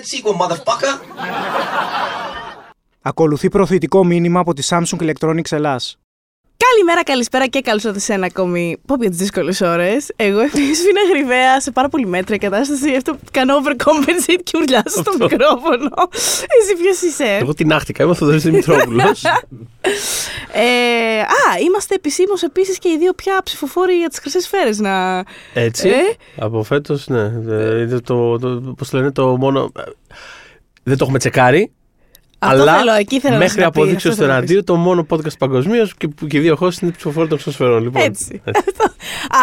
that sequel, motherfucker. Ακολουθεί προωθητικό μήνυμα από τη Samsung Electronics Ελλάς. Καλημέρα, καλησπέρα και καλώς ήρθατε σε ένα ακόμη pop για τις δύσκολες ώρες. Εγώ είμαι γρυβαία σε πάρα πολύ μέτρια κατάσταση. Αυτό κάνω overcompensate και ουρλιάζω στο μικρόφωνο. Εσύ ποιος είσαι; Εγώ την άχτηκα, είμαι ο Θοδωρής Δημητρόπουλος. ε, α, είμαστε επισήμως επίσης και οι δύο πια ψηφοφόροι για τις χρυσές σφαίρες. Να... Έτσι. Ε; Από φέτος, ναι. Ε, το, το, το, πώς λένε, το μόνο. Δεν το έχουμε τσεκάρει. Αυτό αλλά θέλω, εκεί θέλω να μέχρι σου τα πει, αποδείξεω αυτό στο θέλω να πεις. ραντίο, το μόνο podcast παγκοσμίως και που και οι δύο hosts είναι ψηφοφόροι των σωσφαιρών. Λοιπόν. Έτσι.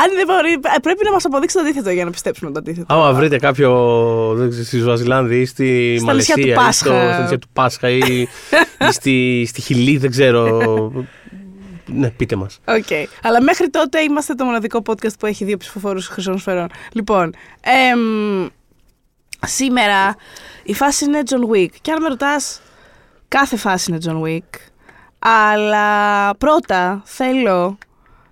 Αν δεν μπορεί, ε, πρέπει να μας αποδείξει το αντίθετο για να πιστέψουμε το αντίθετο. Άμα βρείτε κάποιο δεν ξέρω, στη Ζουαζιλάνδη ή στη Στα νησιά Μαλαισία του ή στο, Πάσχα. στα νησιά του Πάσχα ή, ή στη, στη Χιλή, δεν ξέρω. ναι, πείτε μας. Οκ. Αλλά μέχρι τότε είμαστε το μοναδικό podcast που έχει δύο ψηφοφόρους χρυσών σφαιρών. Λοιπόν, εμ, σήμερα η φάση είναι John Wick. Και αν με ρωτάς, κάθε φάση είναι John Wick. Αλλά πρώτα θέλω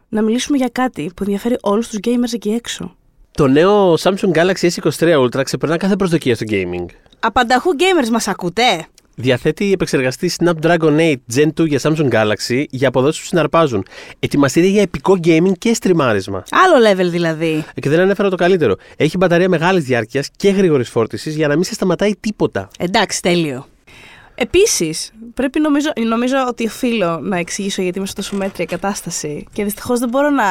να μιλήσουμε για κάτι που ενδιαφέρει όλους τους gamers εκεί έξω. Το νέο Samsung Galaxy S23 Ultra ξεπερνά κάθε προσδοκία στο gaming. Απανταχού gamers μας ακούτε; Διαθέτει επεξεργαστή Snapdragon 8 Gen 2 για Samsung Galaxy για αποδόσεις που συναρπάζουν. Ετοιμαστήρια για επικό gaming και στριμάρισμα. Άλλο level δηλαδή. Και δεν ανέφερα το καλύτερο. Έχει μπαταρία μεγάλης διάρκειας και γρήγορης φόρτισης για να μην σε σταματάει τίποτα. Εντάξει, τέλειο. Επίσης, πρέπει νομίζω, νομίζω ότι οφείλω να εξηγήσω γιατί είμαι σε τόσο μέτρια κατάσταση και δυστυχώς δεν μπορώ να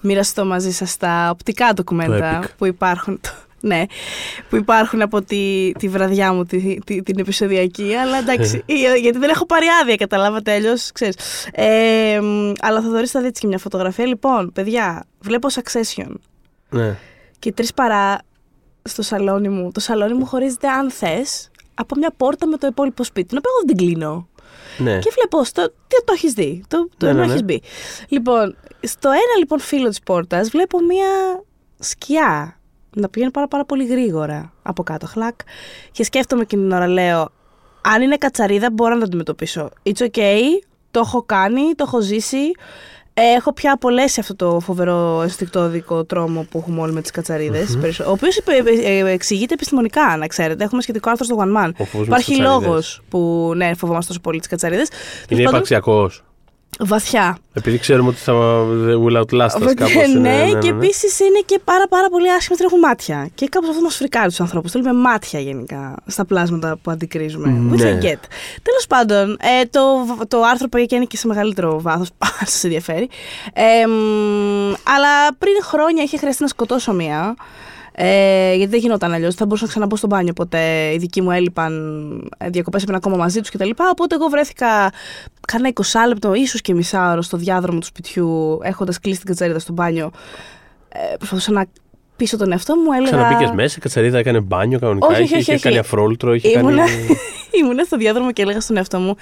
μοιραστώ μαζί σας τα οπτικά ντοκουμέντα epic. που υπάρχουν. Ναι, που υπάρχουν από τη, τη βραδιά μου, τη, τη- την επεισοδιακή. Αλλά εντάξει, ε, γιατί δεν έχω πάρει άδεια, καταλάβατε αλλιώς, ξέρεις. Ε, μ, αλλά θα δωρήσει θα δείτε και μια φωτογραφία. Λοιπόν, παιδιά, βλέπω Succession Ναι. και τρεις παρά στο σαλόνι μου. Το σαλόνι μου χωρίζεται, αν θες, από μια πόρτα με το υπόλοιπο σπίτι. Την οποία εγώ δεν την κλείνω. ναι. Και βλέπω στο. Τι το έχεις δει. Το, το Ναι, ναι, ναι, ναι. έχει μπει. Λοιπόν, στο ένα λοιπόν φύλλο της πόρτας βλέπω μια σκιά να πηγαίνει πάρα, πάρα πολύ γρήγορα από κάτω. Χλακ. Και σκέφτομαι εκείνη την ώρα, λέω, αν είναι κατσαρίδα μπορώ να το αντιμετωπίσω. It's okay, το έχω κάνει, το έχω ζήσει. Ε, Έχω πια απολέσει αυτό το φοβερό ενστικτόδικο τρόμο που έχουμε όλοι με τις κατσαριδε Ο οποίος εξηγείται επιστημονικά, να ξέρετε. Έχουμε σχετικό άρθρο στο One Man. Ο φόβος με τις Υπάρχει κατσαρίδες. λόγος που ναι, φοβόμαστε τόσο πολύ τις κατσαρίδες. Είναι υπαρξιακός. Βαθιά. Επειδή ξέρουμε ότι θα they will outlast us κάπως. ναι, και επίσης είναι και πάρα, πάρα πολύ άσχημα ότι έχουν μάτια. Και κάπως αυτό μας φρικάρει τους ανθρώπους. Θέλουμε μάτια γενικά στα πλάσματα που αντικρίζουμε. Which Ναι. I get. Τέλος πάντων, ε, το, το άρθρο πήγε και είναι και σε μεγαλύτερο βάθος, αν σας ενδιαφέρει. Ε, μ, αλλά πριν χρόνια είχε χρειαστεί να σκοτώσω μία. Ε, γιατί δεν γινόταν αλλιώς. Θα μπορούσα να ξαναμπω στο μπάνιο ποτέ. Οι δικοί μου έλειπαν διακοπές, έπαιρνα ακόμα μαζί τους κτλ. Οπότε εγώ βρέθηκα κάνα 20 λεπτό, ίσως και μισά ώρα στο διάδρομο του σπιτιού, έχοντας κλείσει την κατσαρίδα στο μπάνιο. Ε, προσπαθούσα να πείσω τον εαυτό μου. Έλεγα. Ξαναμπήκες μέσα, η κατσαρίδα έκανε μπάνιο κανονικά. Όχι, όχι, είχε, όχι, είχε όχι. κάνει αφρόλουτρο, είχε Ήμουνα, κάνει. ήμουνα στο διάδρομο και έλεγα στον εαυτό μου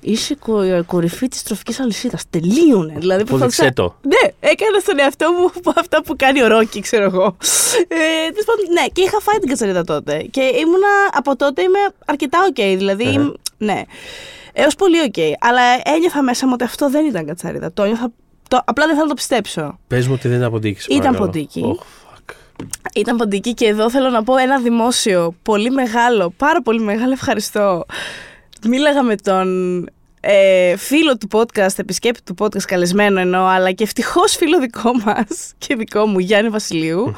Είσαι κο- κορυφή της τροφικής αλυσίδας. Τελείωνε. Δηλαδή, Απόδειξέ προσπαθούσα- το. Ναι, έκανα στον εαυτό μου από αυτά που κάνει ο Ρόκι, ξέρω εγώ. Ε, τέλος πάντων, ναι, και είχα φάει την κατσαρίδα τότε. Και ήμουνα από τότε είμαι αρκετά οκ. δηλαδή, Αχα. ναι. Έως πολύ οκ. Αλλά ένιωθα μέσα μου ότι αυτό δεν ήταν κατσαρίδα. Το ένιωθα. Το, απλά δεν θέλω να το πιστέψω. Πες μου ότι δεν ήταν ποντίκι. Ήταν ποντίκι. Oh, fuck. Ήταν ποντίκι και εδώ θέλω να πω ένα δημόσιο, πολύ μεγάλο, πάρα πολύ μεγάλο ευχαριστώ. Μίλαγα με τον ε, φίλο του podcast, επισκέπτη του podcast, καλεσμένο εννοώ, αλλά και ευτυχώς φίλο δικό μας και δικό μου, Γιάννη Βασιλείου.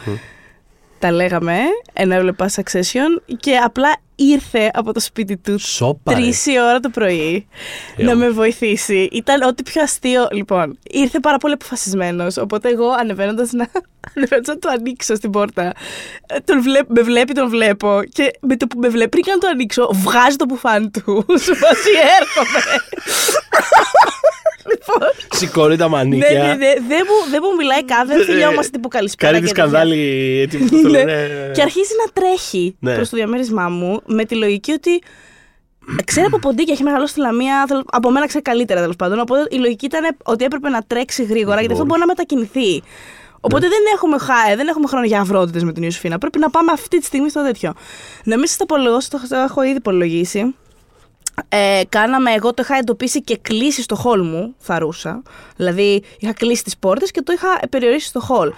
Τα λέγαμε, ενώ έβλεπα Succession και απλά ήρθε από το σπίτι του Σόπα. ρε. τρεις η ώρα το πρωί Ε, να όμως. με βοηθήσει. Ήταν ό,τι πιο αστείο. Λοιπόν, ήρθε πάρα πολύ αποφασισμένος. Οπότε εγώ ανεβαίνοντας να, ανεβαίνοντας να το ανοίξω στην πόρτα. ε, Τον βλέπ, με βλέπει, τον βλέπω. Και με το που με βλέπει, πριν και να το ανοίξω, βγάζει το μπουφάν του. Σου βάζει έρχομαι. λοιπόν. Σηκώνει τα Ναι, μανίκια. ναι, ναι. Δεν μου, δεν μου μιλάει καν, δεν φιλιόμαστε τύπου καλησπέρα. Κάνει τη και τέτοια. σκανδάλη. τι που το Ναι. λένε, ναι, ναι, ναι. Και αρχίζει να τρέχει Ναι. προς το διαμέρισμά μου με τη λογική ότι. Ξέρει από ποντίκια, έχει μεγαλώσει στη Λαμία. θέλω- Από μένα ξέρει καλύτερα τέλος πάντων. Οπότε η λογική ήταν ότι έπρεπε να τρέξει γρήγορα γιατί αυτό μπορεί να μετακινηθεί. Οπότε Ναι. δεν, έχουμε, χα- δεν έχουμε χρόνο για αυρότητες με την Ιωσήφινα. Πρέπει να πάμε αυτή τη στιγμή στο τέτοιο. Να μην σας το απολογώσω, το, το έχω ήδη υπολογίσει. Ε, κάναμε, εγώ το είχα εντοπίσει και κλείσει στο χολ μου, θαρούσα. Δηλαδή είχα κλείσει τις πόρτες και το είχα περιορίσει στο χολ.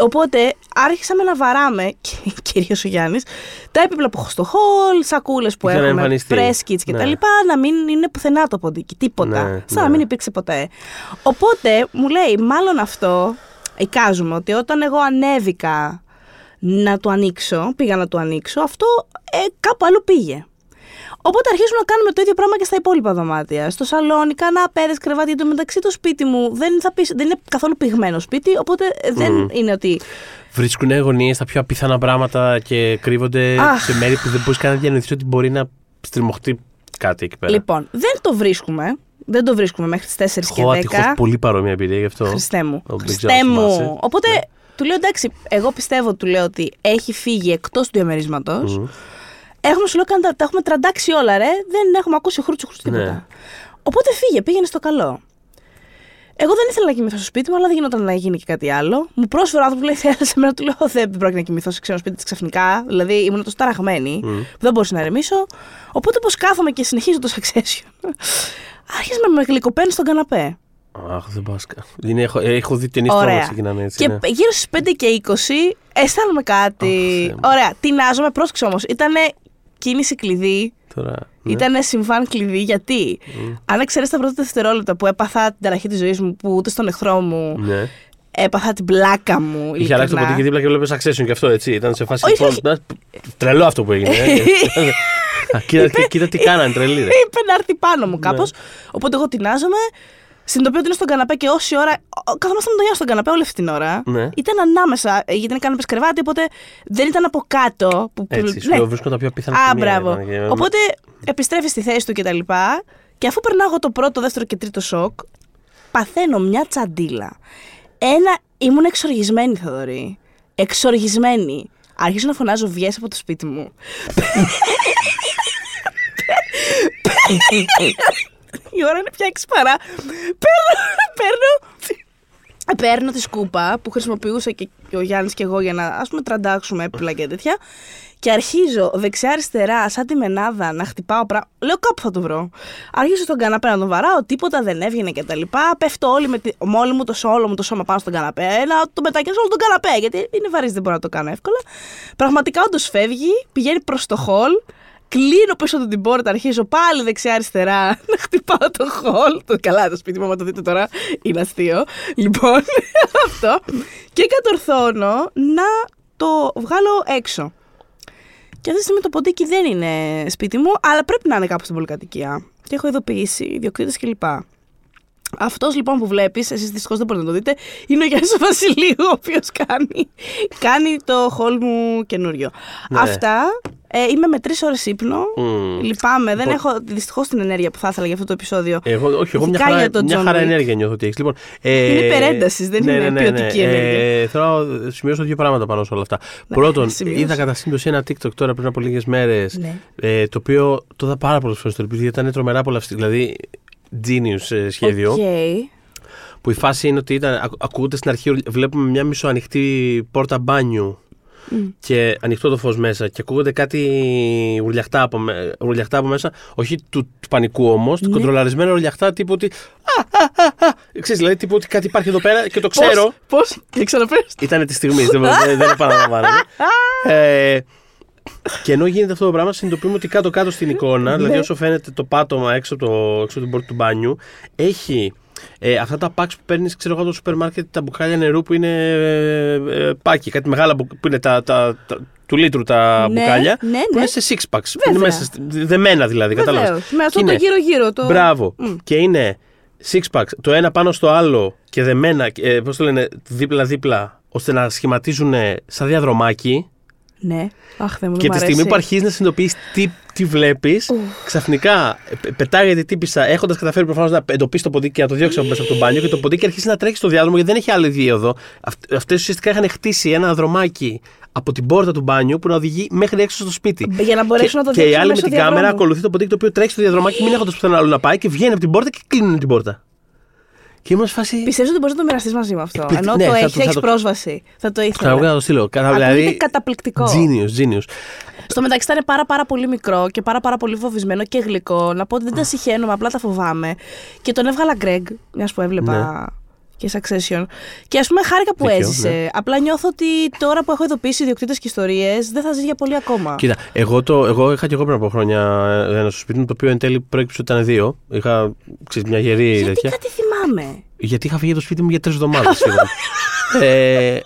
Οπότε άρχισαμε να βαράμε, κυρίως ο Γιάννης, τα έπιπλα που έχω στο χολ, σακούλες που Για να έχουμε, εμφανιστείς. press kits κτλ. Ναι. Να μην είναι πουθενά το ποντίκι, τίποτα. Ναι, σαν να ναι. μην υπήρξε ποτέ. Οπότε μου λέει, μάλλον αυτό, εικάζουμε ότι όταν εγώ ανέβηκα να το ανοίξω, πήγα να το ανοίξω, αυτό ε, κάπου αλλού πήγε. Οπότε αρχίζουμε να κάνουμε το ίδιο πράγμα και στα υπόλοιπα δωμάτια. Στο σαλόνι, καναπέδε, κρεβάτια. Εν τω μεταξύ το σπίτι μου δεν, θα πεις, δεν είναι καθόλου πυγμένο σπίτι, οπότε δεν είναι ότι. Βρίσκουν γωνίες τα πιο απίθανα πράγματα και κρύβονται Αχ. σε μέρη που δεν μπορείς καν να διανοηθείς ότι μπορεί να στριμωχτεί κάτι εκεί πέρα. Λοιπόν, δεν το βρίσκουμε. Δεν το βρίσκουμε μέχρι τις 4 και 10. Έχω ατυχώς πολύ παρόμοια εμπειρία γι' αυτό. Χριστέ μου. Δεν Χριστέ ξέρω αν μου. θυμάσαι. Οπότε Ναι. του λέω εντάξει, εγώ πιστεύω του λέω ότι έχει φύγει εκτός του διαμερίσματος. Μμμ. Έχουμε σου λέω κάνει τα, τα έχουμε τραντάξει όλα, ρε. Δεν έχουμε ακούσει χρούτσου χρούτσου τίποτα. Ναι. Οπότε φύγε, πήγαινε στο καλό. Εγώ δεν ήθελα να κοιμηθώ στο σπίτι μου, αλλά δεν γινόταν να γίνει και κάτι άλλο. Μου πρόσφερε ο άνθρωπος που λέει: Θέλει σε μένα, του λέω: Δεν πρόκειται να κοιμηθώ σε ξένο σπίτι της ξαφνικά. Δηλαδή ήμουν τόσο ταραγμένη που δεν μπορούσα να ερεμήσω. Οπότε πώ κάθομαι και συνεχίζω το succession. Άρχισε να με γλυκοπαίνεις στον καναπέ. Αχ, δεν πάω. Είναι, έχω, έχω δει ταινίε που Ωραία. ξεκινάνε έτσι. Και ναι. γύρω στις 5 και 20 αισθάνομαι κάτι. Αχ, Θεέ μου. Ωραία, τεινάζομαι, πρόσεξε όμως. Ήταν κίνηση κλειδί. Τώρα, ναι. Ήταν συμβάν κλειδί γιατί, αν εξαιρέσεις τα πρώτα δευτερόλεπτα που έπαθα την ταραχή της ζωής μου, που ούτε στον εχθρό μου Ναι. έπαθα την πλάκα μου. Είχε αλλάξει το ειλικρινά. ποντίκι δίπλα και βλέπεις Succession και αυτό έτσι. Ήταν σε φάση. Όχι, λοιπόν, να- Τρελό αυτό που έγινε. ε. κοίτα, τι- κοίτα τι κάνανε, τρελή. ρε. Είπε να έρθει πάνω Ναι. μου κάπως. Οπότε εγώ τεινάζομαι. Συνειδητοποιώ ότι είναι στον καναπέ και όση ώρα. ο- Καθόμασταν με τον Γιάννη στον καναπέ όλη αυτή την ώρα. Ναι. Ήταν ανάμεσα, ε, γιατί είναι καναπέ κρεβάτι, οπότε δεν ήταν από κάτω. Που, Έτσι, που- σου λέω, βρίσκω τα πιο πιθανά Α, σημεία, μπράβο. ήταν και- Οπότε επιστρέφεις στη θέση του κτλ. Και, και αφού περνάω εγώ το πρώτο, δεύτερο και τρίτο σοκ, παθαίνω μια τσαντίλα. Ένα. Ήμουν εξοργισμένη, Θοδωρή. Εξοργισμένη. Αρχίζω να φωνάζω βιές από το σπίτι μου. Η ώρα είναι πια 6 παρά. Παίρνω, παίρνω, παίρνω τη σκούπα που χρησιμοποιούσα και ο Γιάννης και εγώ για να ας πούμε τραντάξουμε έπιπλα και τέτοια και αρχίζω δεξιά-αριστερά σαν τη μενάδα να χτυπάω πράγματα. Λέω κάπου θα το βρω. Αρχίζω στον καναπέ να τον βαράω, τίποτα δεν έβγαινε και τα λοιπά. Πέφτω όλη με, τη, με όλη μου το σώμα, όλο μου το σώμα πάνω στον καναπέ. Να το μετακινήσω όλο τον καναπέ, γιατί είναι βαρύς, δεν μπορώ να το κάνω εύκολα. Πραγματικά όντως φεύγει, πηγαίνει προς το χολ. Κλείνω πίσω του την πόρτα, αρχίζω πάλι δεξιά-αριστερά να χτυπάω το χολ. Το καλά, το σπίτι μου, άμα το δείτε τώρα, είναι αστείο. Λοιπόν, αυτό. Και κατορθώνω να το βγάλω έξω. Και αυτή τη στιγμή το ποντίκι δεν είναι σπίτι μου, αλλά πρέπει να είναι κάπου στην πολυκατοικία. Και έχω ειδοποιήσει ιδιοκτήτες κλπ. Αυτός λοιπόν που βλέπεις, εσείς δυστυχώς δεν μπορείτε να το δείτε, είναι ο Γιάννης Βασιλείου, ο οποίος κάνει, κάνει το χολ μου καινούριο. Ναι. Αυτά. Ε, είμαι με τρεις ώρες ύπνο. Μμμ. Λυπάμαι, δεν Λοιπόν. έχω δυστυχώς την ενέργεια που θα ήθελα για αυτό το επεισόδιο. Εγώ, όχι, εγώ μια Ειδικά χαρά, για τον μια John χαρά Wick. ενέργεια νιώθω ότι έχεις. Λοιπόν, ε, Είναι υπερέντασης, δεν είναι ποιοτική ενέργεια. Ε, θέλω να σημειώσω δύο πράγματα πάνω σε όλα αυτά. Ναι, Πρώτον, σημείωσε. είδα κατά σύμπτωση ένα TikTok τώρα πριν από λίγες μέρες. Ναι. Ε, το οποίο το είδα πάρα πολλές φορές στο repeat, γιατί ήταν τρομερά απολαυστικό. Δηλαδή, genius ε, σχέδιο. Οκ. Που η φάση είναι ότι ήταν, ακου- ακούγεται στην αρχή, βλέπουμε μια μισοανοιχτή πόρτα μπάνιου και ανοιχτό το φως μέσα και ακούγονται κάτι ουρλιαχτά από, με- ουρλιαχτά από μέσα, όχι του, του πανικού όμως, του κοντρολαρισμένα ουρλιαχτά τύπου ότι α, α, α, α. Ξέρεις, δηλαδή τύπου ότι κάτι υπάρχει εδώ πέρα και το ξέρω. Πώς, για ξαναπες. Ήταν τη στιγμή, δεν, δεν, δεν επαναλαμβάνεται. ε, και ενώ γίνεται αυτό το πράγμα, συνειδητοποιούμε ότι κάτω-κάτω στην εικόνα, δηλαδή όσο φαίνεται το πάτωμα έξω από, το, έξω από την πόρτα του μπάνιου, έχει ε, αυτά τα packs που παίρνεις, ξέρω εγώ, από το σούπερ μάρκετ, τα μπουκάλια νερού που είναι ε, ε, πάκι, κάτι μεγάλα μπου- που είναι τα, τα, τα- του λίτρου τα Ναι, μπουκάλια, ναι, που ναι. είναι σε six packs. που Είναι Βέβαια. μέσα, στη- δεμένα δηλαδή, κατάλαβες. Βεβαίως. Με αυτό Και το είναι- γύρω-γύρω. Το... Μπράβο. Μμ. Και είναι six packs, το ένα πάνω στο άλλο και δεμένα, ε, πώς το λένε, δίπλα-δίπλα, ώστε να σχηματίζουν σαν διαδρομάκι. Ναι. Αχ, δεν μου Και μ' τη αρέσει. στιγμή που αρχίζεις να συνειδητοποιείς τι, τι βλέπεις, ξαφνικά ε, πε- πετάγεται η τύπησα έχοντας καταφέρει προφανώς να εντοπίσει το ποντίκι και να το διώξει από μέσα από το μπάνιο και το ποντίκι αρχίζει να τρέχει στο διάδρομο γιατί δεν έχει άλλη δίωδο. Αυτές ουσιαστικά είχαν χτίσει ένα δρομάκι από την πόρτα του μπάνιου που να οδηγεί μέχρι έξω στο σπίτι. Για να μπορέσουν και, να το Και η διώξουν άλλη με μέσω την κάμερα διαδρόμου. ακολουθεί το ποντίκι το οποίο τρέχει στο διαδρομάκι, μην έχοντας πουθενά άλλο να πάει και βγαίνει από την πόρτα και κλείνει την πόρτα. Και είμαστε σε φάση. Πιστεύω ότι μπορείς να το μοιραστείς μαζί μου αυτό; Εκπληκ- Ενώ ναι, το θα έχει, το- θα έχεις το- πρόσβαση. Θα το Θα ήθελα. βγάλω να το στείλω. Κατά- Ακούγεται Δηλαδή. καταπληκτικό. Genius, genius. Στο μεταξύ ήταν πάρα, πάρα πολύ μικρό και πάρα, πάρα πολύ φοβισμένο και γλυκό. Να πω ότι δεν τα συχαίνομαι, απλά τα φοβάμαι. Και τον έβγαλα Γκρέγκ, μιας που έβλεπα. Ναι. και Succession. Και ας πούμε, χάρηκα που Δίκιο, έζησε. ναι. Απλά νιώθω ότι τώρα που έχω ειδοποιήσει ιδιοκτήτες και ιστορίες, δεν θα ζει για πολύ ακόμα. Κοίτα, εγώ, το, εγώ είχα και εγώ πριν από χρόνια ένα στο σπίτι μου, το οποίο εν τέλει προέκυψε ότι ήταν δύο. Είχα ξέρεις, μια γερή Γιατί τέτοια. κάτι θυμάμαι; Γιατί είχα φύγει από το σπίτι μου για τρεις εβδομάδες. ε,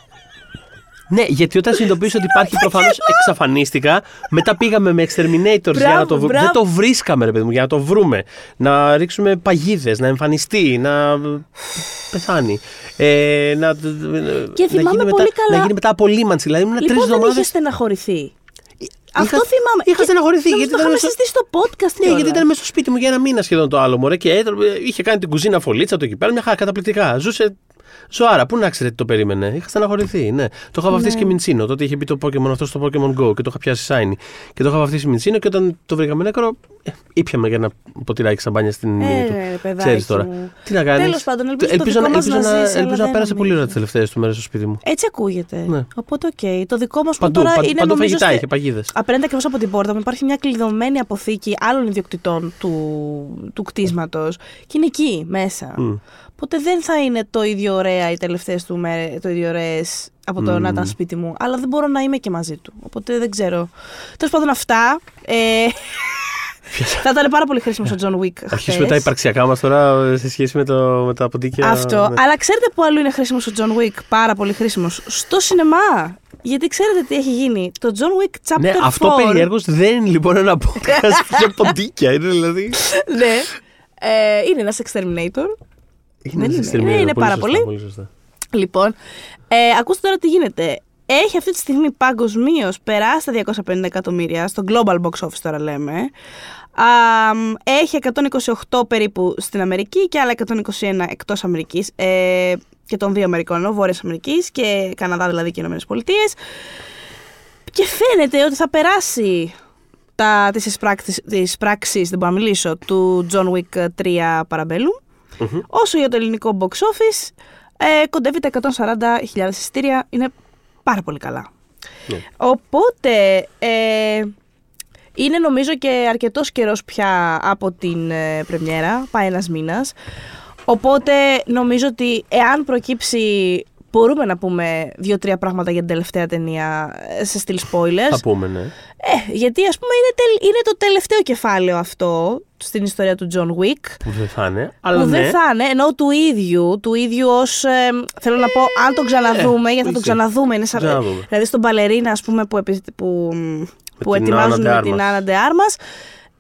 ναι, γιατί όταν συνειδητοποίησα ότι υπάρχει προφανώς εξαφανίστηκα, μετά πήγαμε με exterminators για να το βρούμε. μπράβο. Δεν το βρίσκαμε, ρε παιδί μου, για να το βρούμε. Να ρίξουμε παγίδες, να εμφανιστεί, να πεθάνει. Ε, να, Και να θυμάμαι γίνει πολύ μετά, καλά- Να γίνει μετά απολύμανση. Δηλαδή ήμουν τρεις Λοιπόν, δεν εβδομάδε. είχε στεναχωρηθεί. Αυτό Είχα- θυμάμαι. είχα Και στεναχωρηθεί, νομίζω γιατί το ήταν είχαμε στο- συζητήσει στο podcast. Ναι, κιόλας. γιατί ήταν μέσα στο σπίτι μου για ένα μήνα σχεδόν το άλλο μωρέ και έτρωγε- είχε κάνει την κουζίνα φωλίτσα το εκεί πέρα. Μια χαρά, καταπληκτικά. Ζούσε ζωάρα. Πού να ξέρετε τι το περίμενε; Είχα στεναχωρηθεί. Ναι. Το είχα βαφτίσει Ναι. και Minccino. Τότε είχε μπει το Pokémon αυτό στο Pokémon Go και το είχα πιάσει Shiny. Και το είχα βαφτίσει Minccino και όταν το βρήκαμε νεκρό, ε, ήπιαμε για ένα ποτηράκι σαμπάνια στην Ε, μύτη του. ρε, παιδάκι Ξέρεις τώρα. μου. Τι να κάνεις; Τέλος πάντων, ελπίζω το ελπίζω, δικό να- μας ελπίζω να να, ζήσει, αλλά ελπίζω να δεν πέρασε πολύ ωραία τις νομίζω. τελευταίες του μέρες στο σπίτι μου. Έτσι ακούγεται. Ναι. Οπότε, οκ. Το δικό μας που Παντού, τώρα παντού, είναι παντού νομίζω. φαγητά στε- είχε παγίδες. Απέναντι ακριβώς από την πόρτα μου υπάρχει μια κλειδωμένη αποθήκη άλλων ιδιοκτητών του, του κτίσματος και είναι εκεί μέσα. Οπότε δεν θα είναι το ίδιο ωραία οι τελευταίες του μέρες, το ίδιο ωραίες από το να ήταν σπίτι μου. Αλλά δεν μπορώ να είμαι και μαζί του. Οπότε δεν ξέρω. Τέλος πάντων, αυτά. Ε, θα ήταν πάρα πολύ χρήσιμο ο John Wick. Αρχίσουμε τα χθες. υπαρξιακά μας τώρα ε, σε σχέση με, το, με τα ποντίκια. Αυτό. Ναι. Αλλά ξέρετε που αλλού είναι χρήσιμο ο John Wick. Πάρα πολύ χρήσιμο. Στο σινεμά. Γιατί ξέρετε τι έχει γίνει; Το John Wick Chapter Ναι, 4. αυτό περιέργω δεν είναι λοιπόν ένα podcast για ποντίκια. Είναι δηλαδή. ναι. Ε, είναι ένας exterminator. Δεν είναι. εξτρεμμένο, Είναι- είναι πάρα σωστά, πολύ. πολύ σωστά. Λοιπόν, ε, ακούστε τώρα τι γίνεται. Έχει αυτή τη στιγμή παγκοσμίως περάσει τα 250 εκατομμύρια, στο global box office τώρα λέμε. Α, έχει 128 περίπου στην Αμερική και άλλα 121 εκτός Αμερικής ε, και των δύο Αμερικών, Βόρειας Αμερικής και Καναδά δηλαδή και Ηνωμένες Πολιτείες. Και φαίνεται ότι θα περάσει τα, τις, εισπράξεις, τις πράξεις, δεν μπορώ να μιλήσω, του John Wick 3 Parabellum. Όσο για το ελληνικό box office, ε, κοντεύει τα 140.000 εισιτήρια. Είναι πάρα πολύ καλά. Ναι. Οπότε, ε, είναι νομίζω και αρκετός καιρός πια από την ε, πρεμιέρα, πάει ένας μήνας. Οπότε νομίζω ότι εάν προκύψει, μπορούμε να πούμε δύο-τρία πράγματα για την τελευταία ταινία ε, σε στυλ spoilers. Θα πούμε, ναι. Ε, γιατί ας πούμε είναι, τελ- είναι το τελευταίο κεφάλαιο αυτό στην ιστορία του John Wick. Που δεν θα είναι. Αλλά Που ναι. δεν θα είναι, ενώ του ίδιου, του ίδιου ως, ε, θέλω να πω, αν τον ξαναδούμε, γιατί θα τον ισχύει. ξαναδούμε, είναι σαν, Ξαναδούμε. δηλαδή στον Παλερίνα, ας πούμε, που, επι- που, που την ετοιμάζουν Άννα de την Armas. Άννα de Armas,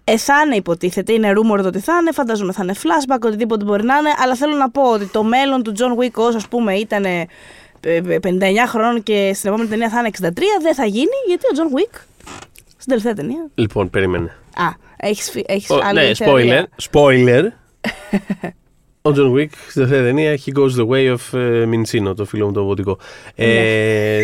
ε, θα είναι υποτίθεται, είναι rumor το ότι θα είναι, φανταζούμε θα είναι flashback, οτιδήποτε μπορεί να είναι, αλλά θέλω να πω ότι το μέλλον του John Wick ως ας πούμε ήταν 59 χρόνων και στην επόμενη ταινία θα είναι 63, δεν θα γίνει, γιατί ο John Wick στην τελευταία ταινία. Λοιπόν, περίμενε. Α, έχεις, φυ- έχεις Ο- άλλη ναι, spoiler. θεωρία. Spoiler. Ο John Wick στην τελευταία ταινία he goes the way of ε, Mincino, το φίλο μου το βοτικό. Ε,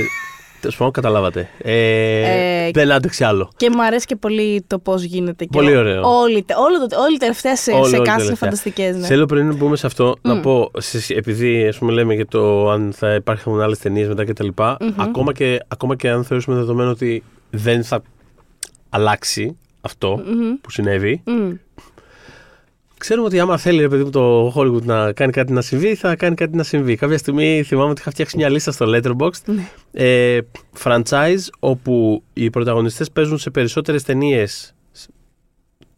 Τέλο πάντων, καταλάβατε. Ε, Ναι. Ε, δεν άντεξε άλλο. Και μου αρέσει και πολύ το πώς γίνεται. Και Πολύ ο- ωραίο. Όλη, όλο το, όλη η τελευταία σε, Όλη, σε όλη cast είναι τελευταία. φανταστικές. Ναι. Θέλω πριν μπούμε σε αυτό να πω, σε- επειδή ας πούμε, λέμε για το αν θα υπάρχουν άλλες ταινίες μετά κτλ. Ακόμα, και, ακόμα και αν θεωρήσουμε δεδομένο ότι δεν θα αλλάξει αυτό που συνέβη, Μμ. Ξέρουμε ότι άμα θέλει ρε παιδί μου το Hollywood να κάνει κάτι να συμβεί, θα κάνει κάτι να συμβεί. Κάποια στιγμή θυμάμαι ότι είχα φτιάξει μια λίστα στο Letterboxd ε, franchise όπου οι πρωταγωνιστές παίζουν σε περισσότερες ταινίες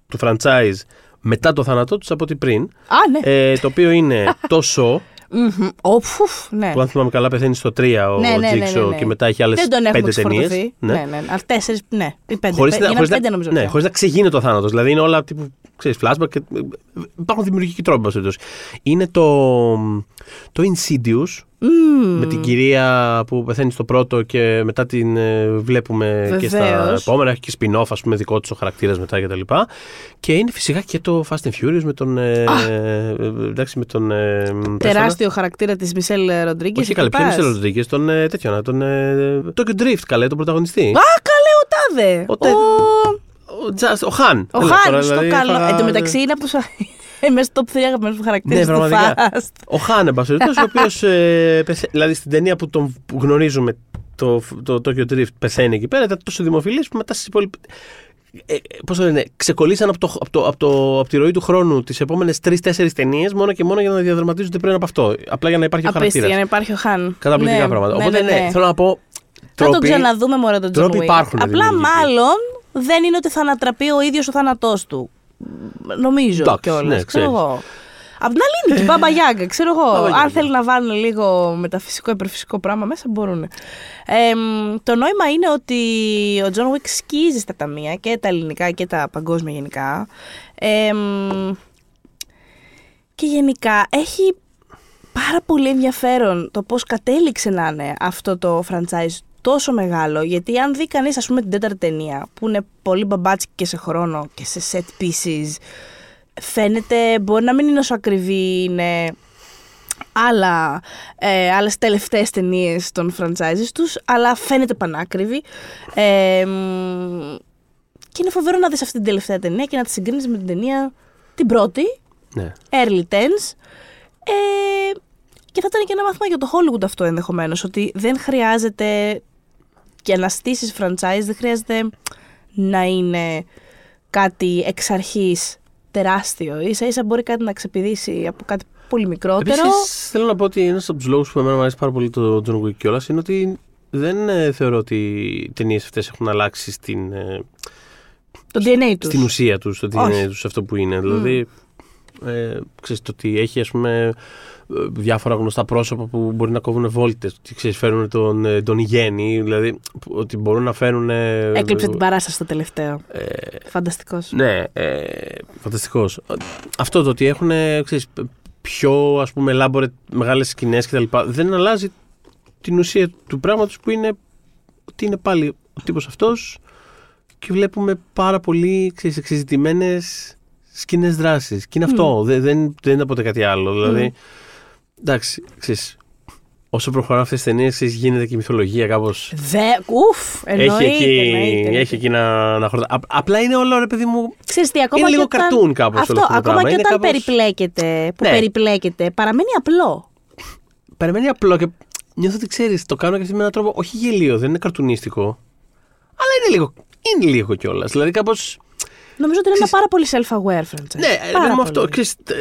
του franchise μετά το θάνατό τους από ότι πριν. Α, ναι. Ε, το οποίο είναι το Saw, Μμμ. Ω, φουφ, ναι. που αν θυμάμαι καλά πεθαίνει στο 3 ο ναι, ναι, ναι, ναι, Jigsaw ναι. και μετά έχει άλλες Δεν τον έχουμε πέντε ταινίες. ξεφορτωθεί. Ναι, ναι. ναι. Αλλά τέσσερις, ναι. Ή πέντε. Χωρίς, Πέ- να, είναι χωρίς, πέντε να, νομίζω. ναι, πια. χωρίς να ξεγίνει το θάνατος. Δηλαδή είναι όλα τύπου, ξέρεις, flashback και ε, υπάρχουν δημιουργικοί τρόποι. εν πάση περιπτώσει. Είναι το, το Insidious Μμμ. με την κυρία που πεθαίνει στο πρώτο και μετά την ε, βλέπουμε και στα Βεβαίως. επόμενα. Έχει και spin-off, ας πούμε, δικό του ο χαρακτήρας μετά κτλ. Και, και είναι φυσικά και το Fast and Furious με τον. Ε, ε, εντάξει, με τον. Ε, πες το να. Τεράστιο χαρακτήρα της Μισελ Ροντρίγκε. Όχι καλέ, ποιο είναι ο Ροντρίγκε, τον ε, τέτοιο, τον ε, Tokyo Drift, καλέ, τον πρωταγωνιστή. Α, καλέ, ο Τάδε. Ο Τε- Ο, Just, ο Χαν. Ο Έλα, Χάν, τώρα, στο δηλαδή, καλό. θα- Εν τω μεταξύ είναι από του. Είμαι στο top 3 αγαπημένους μου χαρακτήρες Ναι, του πραγματικά. Fast. Ο Χάν, εν πάση περιπτώσει, ο οποίος. Ε, πεθα- δηλαδή στην ταινία που τον γνωρίζουμε, το, το Tokyo Drift πεθαίνει εκεί πέρα, ήταν τόσο δημοφιλής που μετά στις υπόλοιπε. ε, πώς το λένε, ξεκολλήσαν από, το, από, το, από, το, από τη ροή του χρόνου τις επόμενες τρει-τέσσερι ταινίες μόνο και μόνο για να διαδραματίζονται πριν από αυτό. Απλά για να υπάρχει ο Απίστευτο, χαρακτήρας. για να υπάρχει ο Χαν. Καταπληκτικά Ναι, πράγματα. ναι, Οπότε ναι, ναι, ναι. θέλω να πω. Θα τρόποι- τον ξαναδούμε μόνο τον John τρόποι Wick. υπάρχουν Απλά δημιουργικοί. μάλλον δεν είναι ότι θα ανατραπεί ο ίδιος ο θάνατός του. Νομίζω Εντάξει, κιόλας. ναι, ξέρω ξέρεις. εγώ. Απ' την άλλη είναι και η Μπάμπα Γιάγκα, ξέρω εγώ. Μπάμπα Γιάγκα. Αν θέλει να βάλουν λίγο μεταφυσικό, υπερφυσικό πράγμα μέσα, μπορούν. Ε, μ, το νόημα είναι ότι ο John Wick σκίζει στα ταμεία και τα ελληνικά και τα παγκόσμια γενικά. Ε, μ, και γενικά έχει πάρα πολύ ενδιαφέρον το πώς κατέληξε να είναι αυτό το franchise τόσο μεγάλο. Γιατί αν δει κανείς ας πούμε την τέταρτη ταινία που είναι πολύ μπαμπάτσικη και σε χρόνο και σε set pieces φαίνεται, μπορεί να μην είναι όσο ακριβή είναι άλλα, ε, άλλες τελευταίες ταινίες των franchises τους, αλλά φαίνεται πανάκριβη. Ε, μ, και είναι φοβερό να δεις αυτή την τελευταία ταινία και να τη συγκρίνεις με την ταινία την πρώτη, Ναι. early tens. Ε, και θα ήταν και ένα μάθημα για το Hollywood αυτό ενδεχομένως. Ότι δεν χρειάζεται και να στήσεις franchise, δεν χρειάζεται να είναι κάτι εξ αρχής τεράστιο. σα ίσα μπορεί κάτι να ξεπηδήσει από κάτι πολύ μικρότερο. Επίσης, θέλω να πω ότι ένας από τους λόγους που εμένα μου αρέσει πάρα πολύ το John Wick κιόλας είναι ότι δεν ε, θεωρώ ότι οι ταινίες αυτές έχουν αλλάξει στην, ε, το DNA τους. στην ουσία τους, στο Όχι. DNA τους, αυτό που είναι. Δηλαδή, ε, ξέρεις, το ότι έχει ας πούμε ε, διάφορα γνωστά πρόσωπα που μπορεί να κόβουν βόλτες, ότι ξέρεις, φέρουν τον, ε, τον γέννη, δηλαδή που- ότι μπορούν να φέρουν... ε, Έκλειψε την παράσταση στο τελευταίο. ε, Φανταστικός. ναι, ε, φανταστικός. Αυτό το ότι έχουν ε, ξέρεις, πιο ας πούμε elaborate μεγάλες σκηνές κτλ. Δεν αλλάζει την ουσία του πράγματος που είναι ότι είναι πάλι ο τύπος αυτός και βλέπουμε πάρα πολύ ξέρεις, εξεζητημένες σκηνές δράσης. Και είναι αυτό, δεν, δεν, δεν είναι ποτέ κάτι άλλο. Δηλαδή, εντάξει, ξέρεις, όσο προχωράνε αυτές τις ταινίες ξέρεις, γίνεται και η μυθολογία κάπως... Δε, ουφ, εννοείται, έχει εκεί, εννοείται, εννοείται. έχει εκεί να, να χορτά. Α- απλά είναι όλο ρε παιδί μου Ξέρεις τι, ακόμα είναι και λίγο όταν... καρτούν κάπως Αυτό, όλο αυτό το ακόμα πράγμα. και Είναι όταν κάπως- περιπλέκεται, που Ναι. περιπλέκεται, παραμένει απλό. Παραμένει απλό και νιώθω ότι ξέρεις, το κάνω και αυτή με έναν τρόπο όχι γελίο, δεν είναι καρτουνίστικο. Αλλά είναι λίγο, είναι λίγο κιόλας. Δηλαδή κάπω. Νομίζω ότι είναι ένα πάρα πολύ self-aware franchise. Ναι, Πάρα με πολύ. αυτό. Ξέρεις, ε,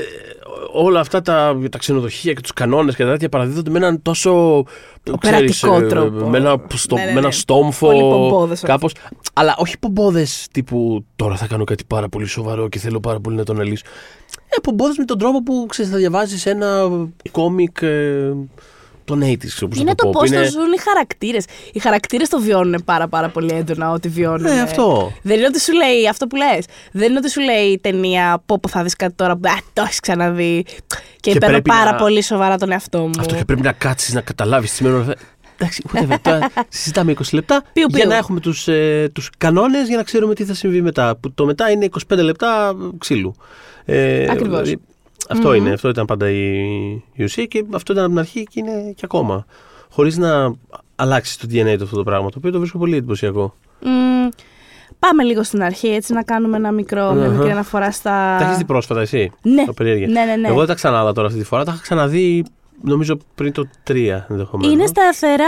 όλα αυτά τα, τα ξενοδοχεία και τους κανόνες και τα τέτοια παραδίδονται με έναν τόσο. Οπερατικό ξέρεις, ε, τρόπο. Με ένα, στο, Ναι, ναι, με ένα ναι. στόμφο. Πολύ πομπόδες όλα κάπως. Αλλά όχι πομπόδες τύπου τώρα θα κάνω κάτι πάρα πολύ σοβαρό και θέλω πάρα πολύ να τον αναλύσω. Ε, πομπόδες με τον τρόπο που ξέρεις, θα διαβάζεις ένα κόμικ ε, των 80s. ξέρω πώς να Είναι το πω, πώς που το είναι- ζουν οι χαρακτήρες. Οι χαρακτήρες το βιώνουν πάρα, πάρα πολύ έντονα ό,τι βιώνουν. Ναι, αυτό. Δεν είναι ότι σου λέει αυτό που λες. Δεν είναι ότι σου λέει η ταινία πω, πω θα δεις κάτι τώρα που α, το έχεις ξαναδεί. Και, Και παίρνω πρέπει πάρα να- πολύ σοβαρά τον εαυτό μου. Αυτό και πρέπει να κάτσεις να καταλάβεις τι σημαίνει. όλα αυτά. Εντάξει, whatever, τώρα συζητάμε 20 λεπτά Πιου, για πιου. να έχουμε τους, ε, τους κανόνες για να ξέρουμε τι θα συμβεί μετά. Που το μετά είναι 25 λεπτά ξύλου. Ε, Ακριβώς. Αυτό είναι, αυτό ήταν πάντα η, η ουσία και αυτό ήταν από την αρχή και είναι και ακόμα. Χωρίς να αλλάξει το DNA του αυτό το πράγμα, το οποίο το βρίσκω πολύ εντυπωσιακό. Μμμ, πάμε λίγο στην αρχή, έτσι να κάνουμε ένα μικρό, μια Αχα. μικρή αναφορά στα. Τα έχεις δει πρόσφατα εσύ, Ναι. το περίεργα. Ναι, ναι, ναι. Εγώ δεν τα ξανάδα τώρα αυτή τη φορά, τα είχα ξαναδεί νομίζω πριν το 3 ενδεχομένω. Είναι σταθερά,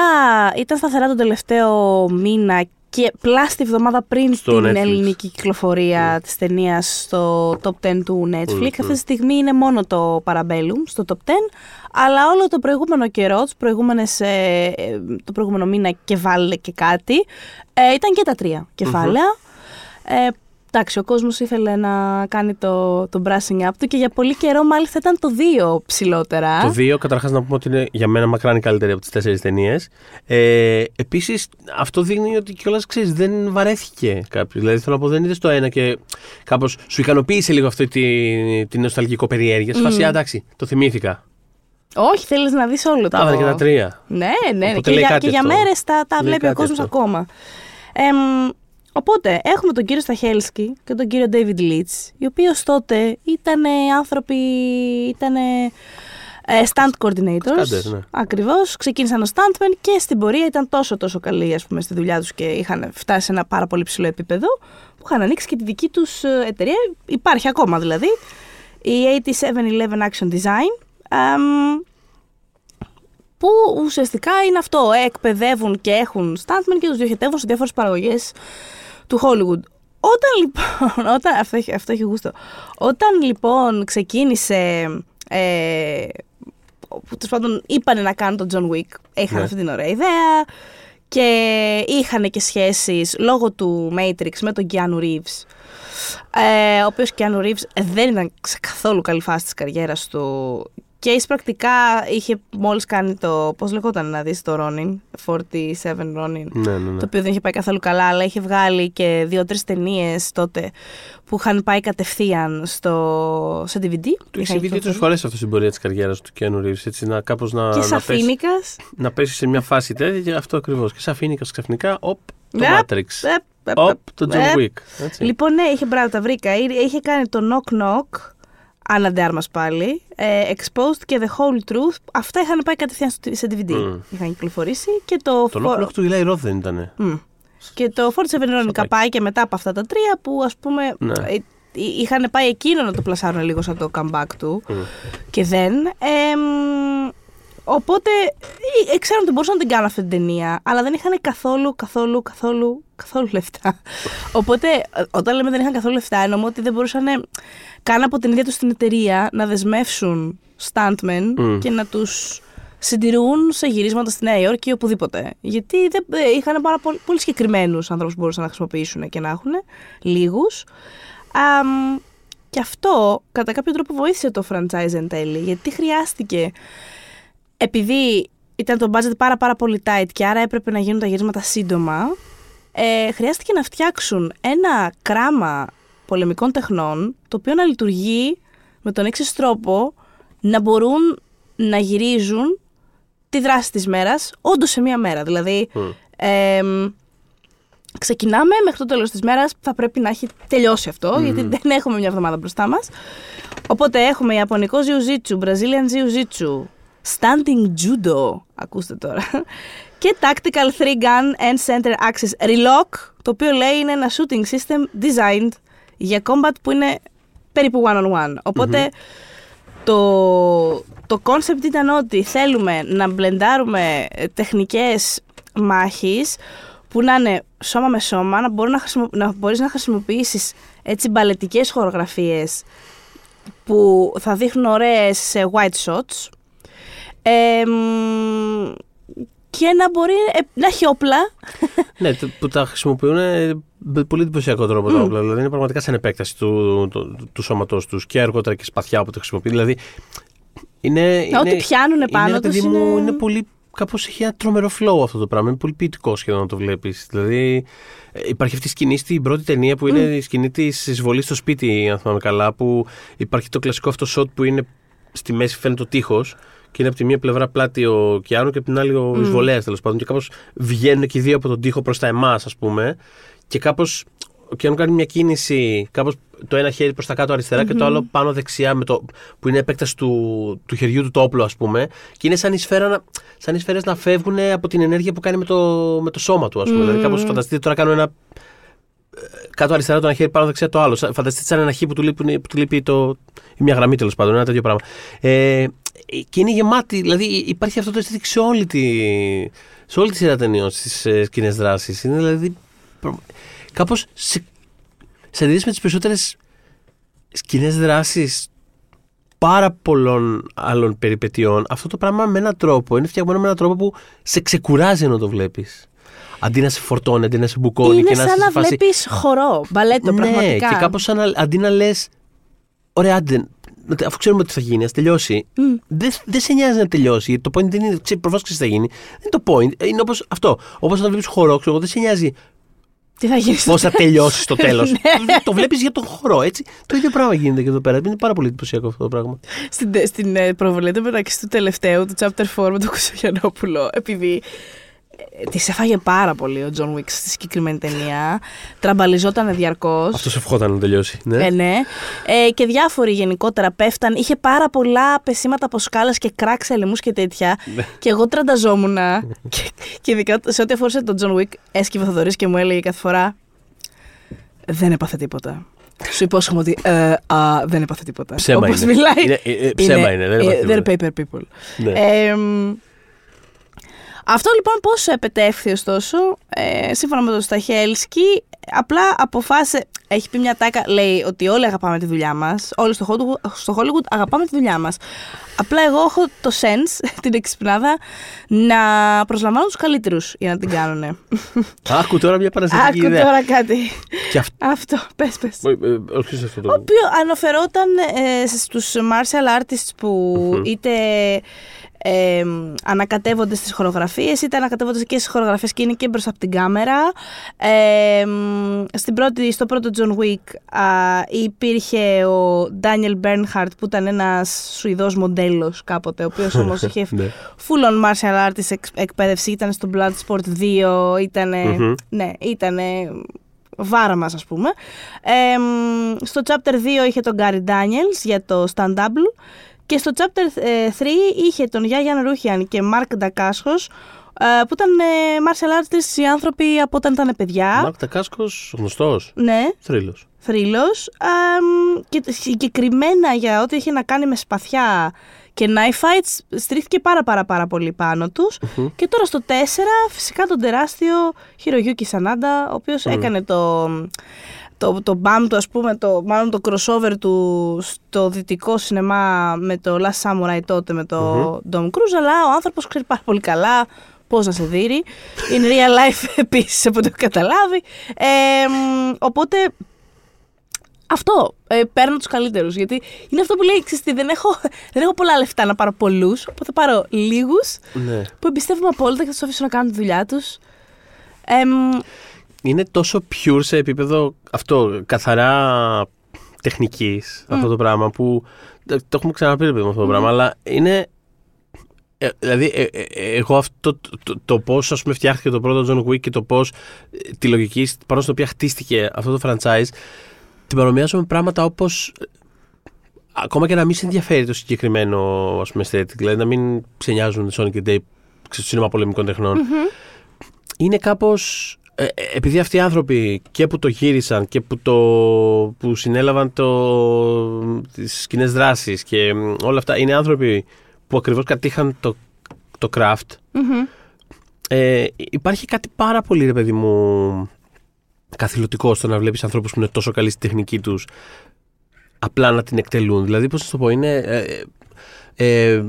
ήταν σταθερά τον τελευταίο μήνα και πλάστη εβδομάδα πριν Στο την Netflix. ελληνική κυκλοφορία της ταινίας στο top 10 του Netflix. Μμμ. Αυτή τη στιγμή είναι μόνο το Parabellum στο top 10, αλλά όλο το προηγούμενο καιρό, τους προηγούμενες, ε, ε, το προηγούμενο μήνα και βάλε και κάτι, ε, ήταν και τα τρία κεφάλαια. Ε, εντάξει, ο κόσμος ήθελε να κάνει το, το brushing up του και για πολύ καιρό μάλιστα ήταν το δύο ψηλότερα. Το 2, καταρχάς να πούμε ότι είναι για μένα μακράν η καλύτερη από τις τέσσερις ταινίες. Ε, Επίσης, αυτό δείχνει ότι κιόλας ξέρεις, δεν βαρέθηκε κάποιος. Δηλαδή, θέλω να πω, δεν είδες το ένα και κάπως σου ικανοποίησε λίγο αυτή τη, τη νοσταλγικό περιέργεια. Mm. Φασιά, εντάξει, το θυμήθηκα. Όχι, θέλεις να δεις όλο Τα το... έβαλε και τα τρία. Ναι, ναι, Οπότε και λέει για, κάτι και για αυτό. μέρες τα, τα Λέει βλέπει ο κάτι κόσμος αυτό. ακόμα. Εμ, οπότε, έχουμε τον κύριο Σταχέλσκι και τον κύριο David Leitch, οι οποίοι ως τότε ήταν άνθρωποι, ήταν stunt coordinators. Stunters, ναι. Ακριβώς, ξεκίνησαν ως stuntmen και στην πορεία ήταν τόσο τόσο καλοί ας πούμε, στη δουλειά τους και είχαν φτάσει σε ένα πάρα πολύ ψηλό επίπεδο που είχαν ανοίξει και τη δική τους ε, εταιρεία, υπάρχει ακόμα δηλαδή, η 8711 Action Design. Εμ, που ουσιαστικά είναι αυτό, ε, εκπαιδεύουν και έχουν stuntmen και τους διοχετεύουν σε διάφορες παραγωγές του Hollywood. Όταν λοιπόν. Όταν, αυτό, έχει, αυτό έχει γούστο. Όταν λοιπόν ξεκίνησε. Ε, Τέλος πάντων, είπανε να κάνουν τον John Wick. Είχαν Ναι. αυτή την ωραία ιδέα. Και είχαν και σχέσεις λόγω του Matrix με τον Keanu Reeves. Ε, ο οποίος Keanu Reeves δεν ήταν σε καθόλου καλή φάση της καριέρας του. Και εισπρακτικά είχε μόλις κάνει το, πώς λεγόταν να δεις το Ronin, 47 Ronin. Ναι, ναι, ναι. Το οποίο δεν είχε πάει καθόλου καλά, αλλά είχε βγάλει και δύο-τρεις ταινίες τότε που είχαν πάει κατευθείαν στο, σε DVD. Του έχει Είχαν συμβεί δύο-τρει κυκλοφορήσει. φορέ αυτό στην πορεία της καριέρας του Keanu Reeves. Έτσι, να κάπως να, Και να, σαν πέσει, φίνικας. να πέσει σε μια φάση τέτοια και αυτό ακριβώς. Και σαν φίνικας ξαφνικά, οπ, το Ναι. Matrix. Οπ, το John Wick. Έτσι. Λοιπόν, ναι, είχε μπράβο, τα βρήκα. Είχε είχε κάνει το Knock Knock, Anna de Armas πάλι, ε, Exposed και The Whole Truth. Αυτά είχαν πάει κατευθείαν στο- σε DVD. Μμ. Είχαν κυκλοφορήσει και το. Το For- Knock Knock του Eli Roth δεν ήταν. Μμ. Και το 47 Ronin Σαπάκι. πάει και μετά από αυτά τα τρία που ας πούμε Ναι. ε, εί- είχαν πάει εκείνο να το πλασάρουν λίγο σαν το comeback του Μμ. και δεν. Εμ, οπότε ε, ε, ξέρω ότι μπορούσαν να την κάνουν αυτή την ταινία, αλλά δεν είχαν καθόλου, καθόλου, καθόλου, καθόλου λεφτά. Οπότε ε, όταν λέμε δεν είχαν καθόλου λεφτά, εννοούμε ότι δεν μπορούσαν ε, καν από την ίδια τους την εταιρεία να δεσμεύσουν stuntmen Μμ. και να τους συντηρούν σε γυρίσματα στη Νέα Υόρκη ή οπουδήποτε. Γιατί δεν, ε, είχαν πάρα πολύ, πολύ συγκεκριμένους ανθρώπους που μπορούσαν να χρησιμοποιήσουν και να έχουν. Λίγους. Και αυτό κατά κάποιο τρόπο βοήθησε το franchise εν τέλει. Γιατί χρειάστηκε. Επειδή ήταν το budget πάρα πάρα πολύ tight και άρα έπρεπε να γίνουν τα γυρίσματα σύντομα, ε, χρειάστηκε να φτιάξουν ένα κράμα πολεμικών τεχνών, το οποίο να λειτουργεί με τον εξή τρόπο, να μπορούν να γυρίζουν τη δράση της μέρας, όντως σε μία μέρα. Δηλαδή, Μμ. εμ, ξεκινάμε μέχρι το τέλος της μέρας, θα πρέπει να έχει τελειώσει αυτό, γιατί δεν έχουμε μια εβδομάδα μπροστά μας. Οπότε έχουμε Ιαπωνικό Jiu-Jitsu, Brazilian Jiu-Jitsu, Standing Judo, ακούστε τώρα, και Tactical 3-Gun and Center Axis Relock, το οποίο λέει είναι ένα shooting system designed για combat που είναι περίπου one-on-one. οποτε το, το concept ήταν ότι θέλουμε να μπλεντάρουμε ε, τεχνικές μάχης που να είναι σώμα με σώμα, να, μπορούν να, χρησιμο, να μπορείς να χρησιμοποιήσεις έτσι μπαλετικές χορογραφίες που θα δείχνουν ωραίες σε white shots Εμ, και να μπορεί ε, να έχει όπλα Ναι, το- που τα χρησιμοποιούν ε, με πολύ εντυπωσιακό τρόπο τα όπλα. Δηλαδή είναι πραγματικά σαν επέκταση του, του, του σώματός τους και αργότερα και σπαθιά που τα χρησιμοποιεί. Δηλαδή είναι. Να, ό,τι είναι- πιάνουνε είναι, πάνω ρε τους παιδί μου, είναι- είναι πολύ. Κάπως έχει ένα τρομερό flow αυτό το πράγμα. Είναι πολύ ποιητικό σχεδόν να το βλέπεις. Δηλαδή ε, υπάρχει αυτή η σκηνή στην πρώτη ταινία που είναι η σκηνή της εισβολής στο σπίτι, αν θυμάμαι καλά. Που υπάρχει το κλασικό αυτό shot που είναι στη μέση φαίνεται το τείχος και είναι από τη μία πλευρά πλάτη ο Κιάνο και από την άλλη ο εισβολέας τέλος πάντων. Και κάπως βγαίνουν και οι δύο από τον τείχο προς τα εμάς, ας πούμε. Και κάπως ο Κιάνο κάνει μια κίνηση, κάπως το ένα χέρι προς τα κάτω αριστερά και το άλλο πάνω δεξιά, με το, που είναι επέκταση του, του χεριού του το όπλο, ας πούμε. Και είναι σαν οι, σφαίρα να, σαν οι σφαίρες να φεύγουν από την ενέργεια που κάνει με το, με το σώμα του, ας πούμε. Δηλαδή, κάπως φανταστείτε τώρα κάνω ένα κάτω αριστερά το ένα χέρι, πάνω δεξιά το άλλο. Σαν- Φανταστείτε σαν ένα χ που του λείπει, που του λείπει το, η μια γραμμή τέλος πάντων, ένα τέτοιο πράγμα. Ε, και είναι γεμάτη, δηλαδή υπάρχει αυτό το αισθητικό σε όλη τη, σε όλη τη σειρά ταινιών στις ε, σκηνές δράσης. Είναι δηλαδή κάπως σε, σε αντίθεση με τις περισσότερες σκηνές δράσης πάρα πολλών άλλων περιπετειών, αυτό το πράγμα με έναν τρόπο είναι φτιαγμένο με έναν τρόπο που σε ξεκουράζει ενώ το βλέπεις. Αντί να σε φορτώνει, αντί να σε μπουκώνει είναι και να σαν είσαι να σε φάση. βλέπεις χορό, μπαλέτο ναι, πραγματικά. και κάπως σαν να, αντί να λες. Ωραία, άντε, αφού ξέρουμε τι θα γίνει, ας τελειώσει. Δεν, δεν σε νοιάζει να τελειώσει. Γιατί το point δεν είναι. Ξέρει, προφανώς τι θα γίνει. Δεν είναι το point. Είναι όπως αυτό. Όπως όταν βλέπεις χορό, ξέρω εγώ, δεν σε νοιάζει Τι θα γίνει στο πώς θα τελειώσει στο τέλος. Ναι. το βλέπεις για τον χορό, έτσι. Το ίδιο πράγμα γίνεται και εδώ πέρα. Είναι πάρα πολύ εντυπωσιακό αυτό το πράγμα. στην, στην ε, προβολή του μεταξύ του τελευταίου, του chapter 4 με τον Κουσογιανόπουλο, επειδή ε, της έφαγε πάρα πολύ ο John Wick στη συγκεκριμένη ταινία. Τραμπαλιζόταν διαρκώς. Αυτός σε ευχόταν να τελειώσει. Ναι. Ε, ναι. Ε, και διάφοροι γενικότερα πέφταν. Είχε πάρα πολλά πεσήματα από σκάλες και κρακ σε λαιμούς και τέτοια. Ναι. και εγώ τρανταζόμουν. και, και ειδικά σε ό,τι αφορούσε τον John Wick, έσκυβε ο Θοδωρής και μου έλεγε κάθε φορά Δεν έπαθε τίποτα. Σου υπόσχομαι ότι ε, α, δεν έπαθε τίποτα. Ψέμα Όπως είναι. μιλάει. Είναι- ε, ε, ψέμα είναι, δεν έπαθε ε, τίποτα. They're paper people. Ναι. Ε, μ, αυτό λοιπόν πώς επετεύχθη ωστόσο, ε, σύμφωνα με τον Σταχέλσκι, απλά αποφάσισε. Έχει πει μια τάκα, λέει ότι όλοι αγαπάμε τη δουλειά μας. Όλοι στο Hollywood, στο Hollywood αγαπάμε τη δουλειά μας. Απλά εγώ έχω το sense, την εξυπνάδα, να προσλαμβάνω τους καλύτερους για να την κάνουν. Άκου τώρα μια παραστατική Άκου ιδέα. τώρα κάτι. Και αυτό. Αυτό, πες, πες. Όχι αυτό Ο το. οποίο αναφερόταν ε, στους martial artists που είτε ε, ανακατεύονται στις χορογραφίες είτε ανακατεύονται και στις χορογραφίες και είναι και μπροστά από την κάμερα. Ε, στην πρώτη, στο πρώτο John Wick α, υπήρχε ο Daniel Bernhardt που ήταν ένας Σουηδός μοντέλος κάποτε, ο οποίος όμως είχε Ναι. full on martial artist εκ- εκπαίδευση, ήταν στο Bloodsport 2, ήταν. Μμμ. Ναι, ήταν βάρα μας ας πούμε. Ε, μ, στο chapter 2 είχε τον Gary Daniels για το stand-up και στο chapter ε, 3 είχε τον Γιάγιαν Ρούχιαν και Mark Ντακάσχος ε, που ήταν ε, martial artists οι άνθρωποι από όταν ήταν παιδιά. Μάρκ Τακάσκο, γνωστός. Ναι, Θρύλος. θρύλος αμ, και συγκεκριμένα για ό,τι είχε να κάνει με σπαθιά και knife fights στρίχθηκε πάρα πάρα πάρα πολύ πάνω τους και τώρα στο 4 φυσικά τον τεράστιο Χιρογιούκι Σανάντα ο οποίος έκανε το, το, το μπαμ του ας πούμε το, μάλλον το crossover του στο δυτικό σινεμά με το Last Samurai τότε με το Tom Cruise αλλά ο άνθρωπος ξέρει πάρα πολύ καλά πώς να σε δείρει in real life επίσης από το έχω καταλάβει ε, μ, οπότε αυτό. Ε, παίρνω τους καλύτερους. Γιατί είναι αυτό που λέει: ξέρεις τι, δεν, έχω, δεν έχω πολλά λεφτά να πάρω πολλούς. Οπότε θα πάρω λίγους Ναι. που εμπιστεύομαι απόλυτα και θα τους αφήσω να κάνουν τη δουλειά τους. Είναι τόσο pure σε επίπεδο αυτό, καθαρά τεχνικής αυτό το πράγμα που. Το έχουμε ξαναπεί ρε παιδί μου αυτό το πράγμα, αλλά είναι. ε, δηλαδή, ε, ε, ε, εγώ αυτό το, το, το πώς φτιάχτηκε το πρώτο John Wick και το πώς τη λογική πάνω στην οποία χτίστηκε αυτό το franchise, την παρομοιάζω με πράγματα όπως. Ακόμα και να μην σε ενδιαφέρει το συγκεκριμένο ας πούμε, aesthetic, δηλαδή να μην σε νοιάζουν Sonic και Dave στο σύνολο πολεμικών τεχνών. Είναι κάπως ε, ε, επειδή αυτοί οι άνθρωποι και που το γύρισαν και που, το, που συνέλαβαν το, τις σκηνές δράσεις και μ, όλα αυτά είναι άνθρωποι που ακριβώς κατήχαν το, το craft. Ε, υπάρχει κάτι πάρα πολύ ρε παιδί μου καθηλωτικό στο να βλέπεις ανθρώπους που είναι τόσο καλοί στη τεχνική τους απλά να την εκτελούν. Δηλαδή πώς να το πω είναι ε, ε, ε,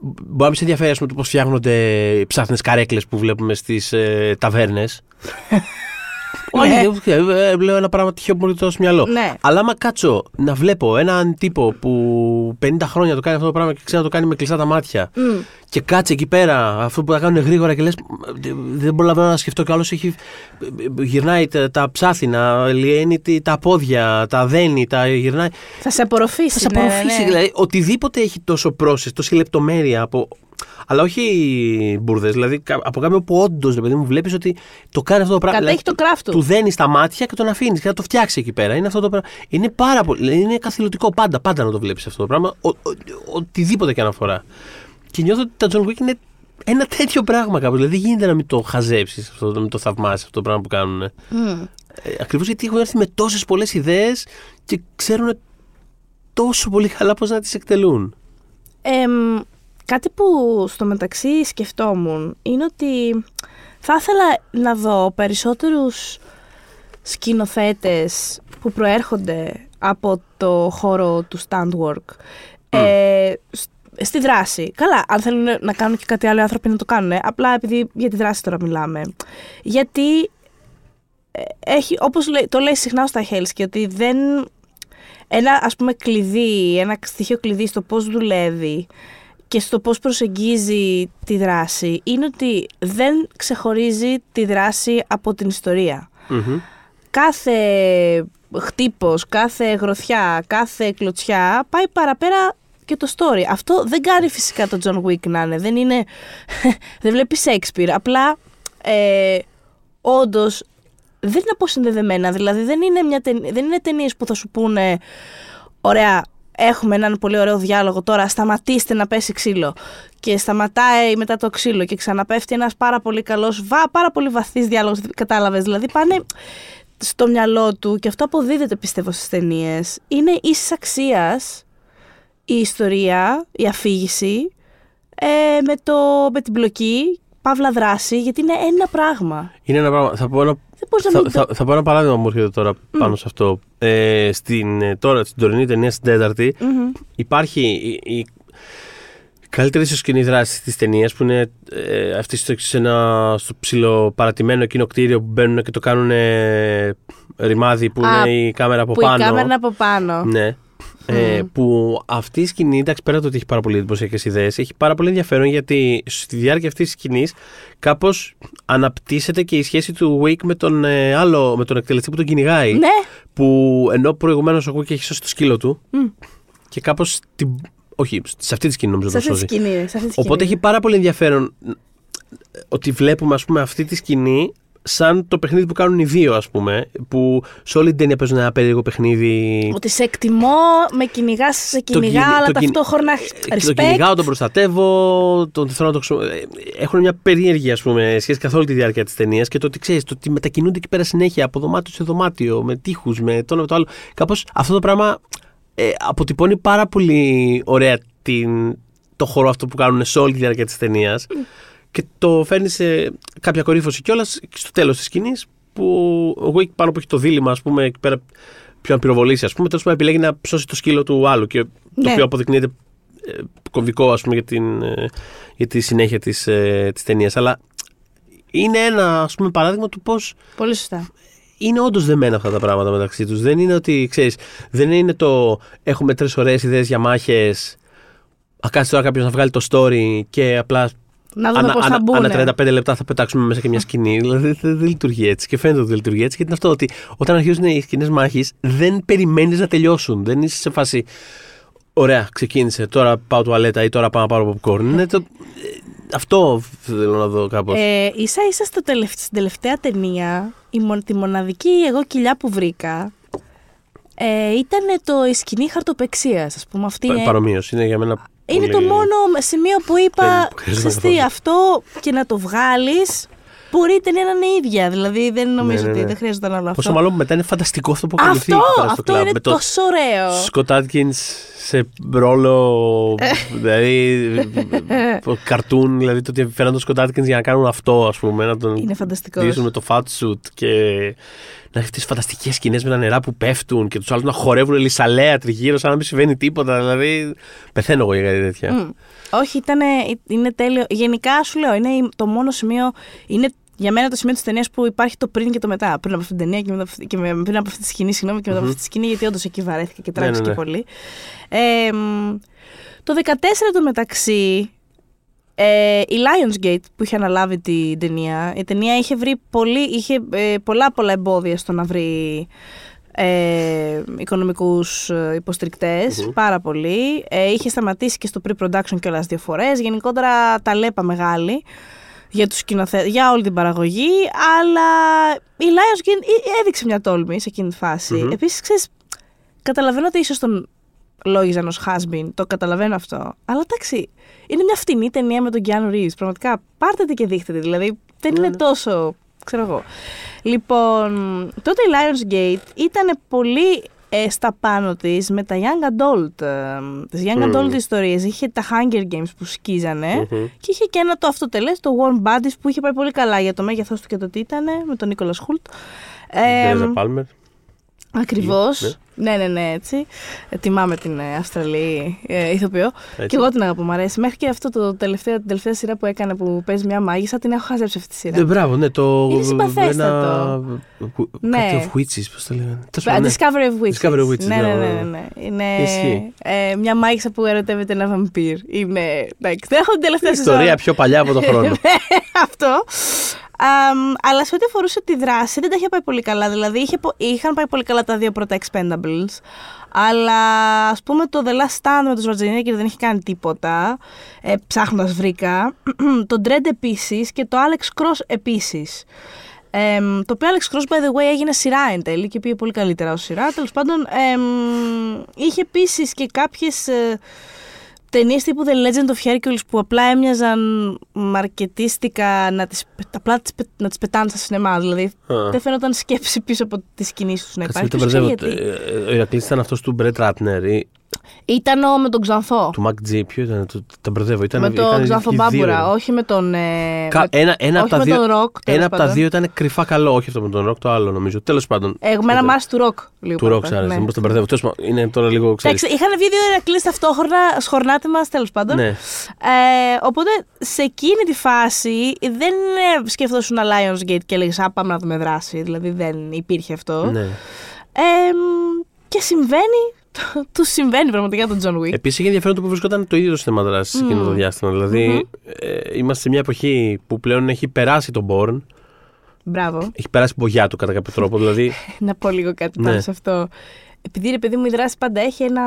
Μπορεί να μην σε ενδιαφέρει ας πούμε, το πώς φτιάχνονται οι ψάχνες καρέκλες που βλέπουμε στις ε, ταβέρνες. Όχι, ε, λέω ένα πράγμα τυχαίο που μου έρχεται στο μυαλό. Ναι. Αλλά άμα κάτσω να βλέπω έναν τύπο που 50 χρόνια το κάνει αυτό το πράγμα και ξέρει να το κάνει με κλειστά τα μάτια και κάτσε εκεί πέρα αυτό που τα κάνουν γρήγορα και λες: Δεν προλαβαίνω να σκεφτώ κι άλλος έχει. Γυρνάει τα, τα ψάθινα, λιένει τι- τα πόδια, τα δένει, τα γυρνάει. Θα σε απορροφήσει. Θα σε ναι, ναι, απορροφήσει. ναι. Δηλαδή, οτιδήποτε έχει τόσο process, τόση λεπτομέρεια από. Αλλά όχι μπουρδες. Δηλαδή, κα- από κάποιο που όντως, ρε παιδί μου, βλέπεις ότι το κάνει αυτό το πράγμα. Κατέχει Δηλαδή, το craft του. Του δένεις τα μάτια και τον αφήνεις και θα το φτιάξει εκεί πέρα. Είναι αυτό το πράγμα. Είναι πάρα πολύ. δηλαδή, Είναι καθηλωτικό πάντα, πάντα να το βλέπεις αυτό το πράγμα. Ο, ο- οτιδήποτε και αν αφορά. Και νιώθω ότι τα John Wick είναι ένα τέτοιο πράγμα κάπως. Δηλαδή, δεν γίνεται να μην το χαζέψεις αυτό, να μην το θαυμάσεις αυτό το πράγμα που κάνουν. Μμ. Ε, Ακριβώς γιατί έχουν έρθει με τόσες πολλές ιδέες και ξέρουν τόσο πολύ καλά πώς να τις εκτελούν. Εμ, κάτι που στο μεταξύ σκεφτόμουν είναι ότι θα ήθελα να δω περισσότερους σκηνοθέτες που προέρχονται από το χώρο του stand work ε, σ- στη δράση. Καλά, αν θέλουν να κάνουν και κάτι άλλο οι άνθρωποι να το κάνουν. Απλά επειδή για τη δράση τώρα μιλάμε. Γιατί ε, έχει, όπως λέει- το λέει συχνά στα Hellsky, ότι δεν ένα ας πούμε κλειδί, ένα στοιχείο κλειδί στο πώς δουλεύει και στο πώς προσεγγίζει τη δράση είναι ότι δεν ξεχωρίζει τη δράση από την ιστορία. Μμμ. Κάθε χτύπος, κάθε γροθιά, κάθε κλωτσιά πάει παραπέρα και το story. Αυτό δεν κάνει φυσικά το John Wick να είναι. Δεν είναι... δεν βλέπει Shakespeare. Απλά ε, όντως δεν είναι αποσυνδεδεμένα. Δηλαδή δεν είναι, μια ταινία, δεν είναι ταινίες που θα σου πούνε ωραία, έχουμε έναν πολύ ωραίο διάλογο τώρα, σταματήστε να πέσει ξύλο. Και σταματάει μετά το ξύλο και ξαναπέφτει ένας πάρα πολύ καλός, βα, πάρα πολύ βαθύς διάλογος, κατάλαβες. Δηλαδή πάνε στο μυαλό του και αυτό αποδίδεται πιστεύω στις ταινίες. Είναι ίσης αξίας η ιστορία, η αφήγηση ε, με, το, με την πλοκή παύλα δράση, γιατί είναι ένα πράγμα. Είναι ένα πράγμα. Θα πω ένα, Δεν μπορείς να θα, μην θα, το. θα πω ένα παράδειγμα που μου έρχεται τώρα πάνω σε αυτό. Ε, στην, ε, τώρα, στην τωρινή ταινία, στην τέταρτη, Μμμ. υπάρχει η, η καλύτερη ίσως σκηνή δράση της ταινίας που είναι ε, αυτή στο, σε ένα, στο ψιλοπαρατημένο εκείνο κτίριο που μπαίνουν και το κάνουν ε, ρημάδι που Α, είναι η κάμερα από Που πάνω. η κάμερα είναι από πάνω. Ναι. Ε, που αυτή η σκηνή, εντάξει, πέρα από το ότι έχει πάρα πολύ εντυπωσιακές ιδέες, έχει πάρα πολύ ενδιαφέρον γιατί στη διάρκεια αυτής της σκηνής κάπως αναπτύσσεται και η σχέση του Wake με τον ε, άλλο, με τον εκτελεστή που τον κυνηγάει. Ναι. Που ενώ προηγουμένως ο Wake έχει σώσει το σκύλο του Μμ. και κάπως. Όχι, σε αυτή τη σκηνή νομίζω Σε το αυτή τη σώζει. σκηνή. σε αυτή τη σκηνή. Οπότε έχει πάρα πολύ ενδιαφέρον ότι βλέπουμε ας πούμε αυτή τη σκηνή σαν το παιχνίδι που κάνουν οι δύο ας πούμε που σε όλη την ταινία παίζουν ένα περίεργο παιχνίδι Ότι σε εκτιμώ, με κυνηγάς, σε Το κυνηγά, κυνη- αλλά το κυνη- ταυτόχρονα Ε, Τον respect. κυνηγάω, τον προστατεύω, τον θέλω να το χρησιμο- ε, Έχουν μια περίεργη ας πούμε, σχέση καθ' όλη τη διάρκεια της ταινίας και το ότι ξέρεις, το ότι μετακινούνται εκεί πέρα συνέχεια από δωμάτιο σε δωμάτιο, με τείχους, με το ένα με το άλλο. Κάπως αυτό το πράγμα ε, αποτυπώνει πάρα πολύ ωραία την, το χώρο αυτό που κάνουν σε όλη τη διάρκεια της ταινίας και το φέρνει σε κάποια κορύφωση κιόλας στο τέλος της σκηνής που ο Wick πάνω που έχει το δίλημα, ας πούμε, εκεί πέρα ποιο να πυροβολήσει, ας πούμε, τέλος πάντων επιλέγει να ψώσει το σκύλο του άλλου και το Ναι. οποίο αποδεικνύεται ε, κομβικό, ας πούμε, για, την, ε, για τη συνέχεια της, ε, της ταινίας. Αλλά είναι ένα, ας πούμε, παράδειγμα του πώς Πολύ σωστά. Είναι όντως δεμένα αυτά τα πράγματα μεταξύ τους. Δεν είναι ότι, ξέρεις, δεν είναι το έχουμε τρεις ωραίες ιδέες για μάχες, α, κάτσε τώρα κάποιος να βγάλει το story και απλά Να δούμε πώς θα μπουν. ανά 35 λεπτά θα πετάξουμε μέσα και μια σκηνή. Δηλαδή δεν, δεν λειτουργεί έτσι. Και φαίνεται ότι δεν λειτουργεί έτσι. Γιατί είναι αυτό ότι όταν αρχίζουν οι σκηνές μάχης, δεν περιμένεις να τελειώσουν. Δεν είσαι σε φάση. Ωραία, ξεκίνησε. Τώρα πάω τουαλέτα ή τώρα πάω να πάρω popcorn. Είναι το... ε, Αυτό θέλω να δω κάπως. Ε, ίσα ίσα στο τελευ... στην τελευταία ταινία, η μο- τη μοναδική εγώ κοιλιά που βρήκα ε, ήταν το η σκηνή χαρτοπεξίας, ας πούμε. Αυτή είναι, Παρομοίως. Είναι για μένα. είναι πολύ- το μόνο σημείο που Δεν είπα. χρειάζεται «Ξέρεις τι, καθόλου». αυτό και να το βγάλεις. Μπορεί η ταινία να είναι ίδια. Δηλαδή δεν νομίζω ναι, ότι ναι. δεν χρειάζεται να άλλο αυτό. Πόσο μάλλον μετά είναι φανταστικό αυτό που ακολουθεί. αυτό εκεί πέρα στο αυτό κλαμπ, είναι με το τόσο ωραίο. Σκοτ Άτκιν σε ρόλο. δηλαδή. το καρτούν, δηλαδή το ότι φέραν τον Σκοτ Άτκιν για να κάνουν αυτό, ας πούμε. Να τον Είναι φανταστικός. ντύσουν με το fat suit και να έχεις τις φανταστικές σκηνές με τα νερά που πέφτουν και τους άλλους να χορεύουν λισαλέα τριγύρω σαν να μην συμβαίνει τίποτα. Δηλαδή. Πεθαίνω εγώ για κάτι τέτοια. Μμ. Όχι, ήταν, είναι τέλειο. Γενικά σου λέω, είναι η- το μόνο σημείο. Είναι για μένα το σημείο της ταινίας που υπάρχει το πριν και το μετά. Πριν από αυτή την ταινία και, μετά, από αυτή- και με- πριν από αυτή τη σκηνή, συγγνώμη, και μετά από αυτή τη σκηνή, γιατί όντως εκεί βαρέθηκα και τράβηξε ναι, ναι. και πολύ. Ε, μ, το 14 το μεταξύ, ε, η Lionsgate που είχε αναλάβει την ταινία, η ταινία είχε βρει πολύ, είχε, ε, πολλά πολλά εμπόδια στο να βρει ε, οικονομικούς ε, υποστηρικτες πάρα πολύ. Ε, είχε σταματήσει και στο pre-production κιόλας δύο φορές. Γενικότερα τα λέπα μεγάλη για, τους σκηνοθέ- για όλη την παραγωγή, αλλά η Lionsgate ε- έδειξε μια τόλμη σε εκείνη τη φάση. Μμμ. Επίσης, ξέρεις, καταλαβαίνω ότι ίσως τον λόγιζαν ως has-been, το καταλαβαίνω αυτό. Αλλά εντάξει, είναι μια φτηνή ταινία με τον Keanu Reeves. Πραγματικά, πάρτε τη και δείχτε τη. Δηλαδή, δεν είναι τόσο, ξέρω εγώ. Λοιπόν, τότε η Lionsgate ήταν πολύ ε, στα πάνω της με τα young adult, ε, τις young Μμμ. adult ιστορίες. Είχε τα Hunger Games που σκίζανε Μμμ. και είχε και ένα το αυτοτελές, το Warm Bodies που είχε πάει πολύ καλά για το μέγεθός του και το τι ήταν, με τον Νίκολα Χουλτ. Ε, Τέρεζα Πάλμερ. Ακριβώς. Ναι. Ναι, ναι, ναι, έτσι. Ε, τιμάμε την ε, Αυστραλή ε, ηθοποιό. Έτσι. Και εγώ την αγαπώ, μου αρέσει. Μέχρι και αυτό το τελευταίο, την τελευταία σειρά που έκανε που παίζει μια μάγισσα, την έχω χαζέψει αυτή τη σειρά. Ναι, μπράβο, ναι, το. Είναι συμπαθέστατο. Ένα... Ναι. Κάτι of Witches, πώς το λέγανε. Τέλος Α, πάντων, ναι. Discovery of Witches. Discovery of Witches, ναι, ναι, ναι, ναι, ναι, ναι. ναι. Είναι Ισχύει. ε, μια μάγισσα που ερωτεύεται ένα βαμπύρ. Είναι. Εντάξει, δεν έχω την τελευταία Ιστορία σεζόν. πιο παλιά από τον χρόνο. Αυτό. Αμ, αλλά σε ό,τι αφορούσε τη δράση δεν τα είχε πάει πολύ καλά. Δηλαδή είχε, πο- είχαν πάει πολύ καλά τα δύο πρώτα Expendables. Αλλά ας πούμε το The Last Stand με τον Schwarzenegger δεν είχε κάνει τίποτα. Ε, Ψάχνοντας βρήκα. το Dread επίσης και το Alex Cross επίσης. Εμ, το οποίο Alex Cross, by the way, έγινε σειρά εν τέλει και πήγε πολύ καλύτερα ως σειρά. Τέλος πάντων, εμ, είχε επίσης και κάποιες. Ταινίες τύπου The Legend of Hercules που απλά έμοιαζαν μαρκετίστικα να τις, απλά τις, πε- να τις πετάνε στα σινεμά. Δηλαδή Α. δεν φαίνονταν σκέψη πίσω από τις κινήσεις τους να Κάτσε υπάρχει. μην το Ποιος μπερδεύω. ξέρει γιατί. Ε, Ο Ηρακλής ήταν αυτός του Μπρετ Ράτνερ. ή- Ήταν ο με τον Ξανθό. Του Μακ Τζι, ποιο ήταν, το, τα μπερδεύω. Ήταν, με τον ήταν Ξανθό οι δύο, Μπάμπουρα, ρε. όχι με τον. Ε, Κα- με- ένα ένα από όχι τα με δύο, τον Ροκ. τέλος ένα από τα πάντων. δύο ήταν κρυφά καλό. Όχι αυτό με τον Ροκ, το άλλο νομίζω. Τέλος πάντων. Ε, Εμένα μ' άρεσε του Ροκ. λίγο Του Ροκ παραπάνω, άρεσε. ναι. Μήπως τον μπερδεύω. Τέλος πάντων, είναι τώρα λίγο ξέρεις. Εντάξει, είχαν βγει δύο Ερακλεί ταυτόχρονα, σχορνάτιμα τέλος πάντων. Ναι. Ε, οπότε σε εκείνη τη φάση δεν ε, σκεφτόσουν Lionsgate και έλεγες Α, πάμε να δούμε δράση. Δηλαδή δεν υπήρχε αυτό. Ναι. Ε, μ, και συμβαίνει, του συμβαίνει πραγματικά τον John Wick. Επίσης είχε ενδιαφέρον το που βρισκόταν το ίδιο το θέμα δράση σε εκείνο το διάστημα. Δηλαδή, ε, είμαστε σε μια εποχή που πλέον έχει περάσει τον Bourne, Μπράβο. έχει περάσει μπογιά του κατά κάποιο τρόπο. Δηλαδή, να πω λίγο κάτι Ναι. πάνω σε αυτό. Επειδή ρε παιδί μου η δράση πάντα έχει ένα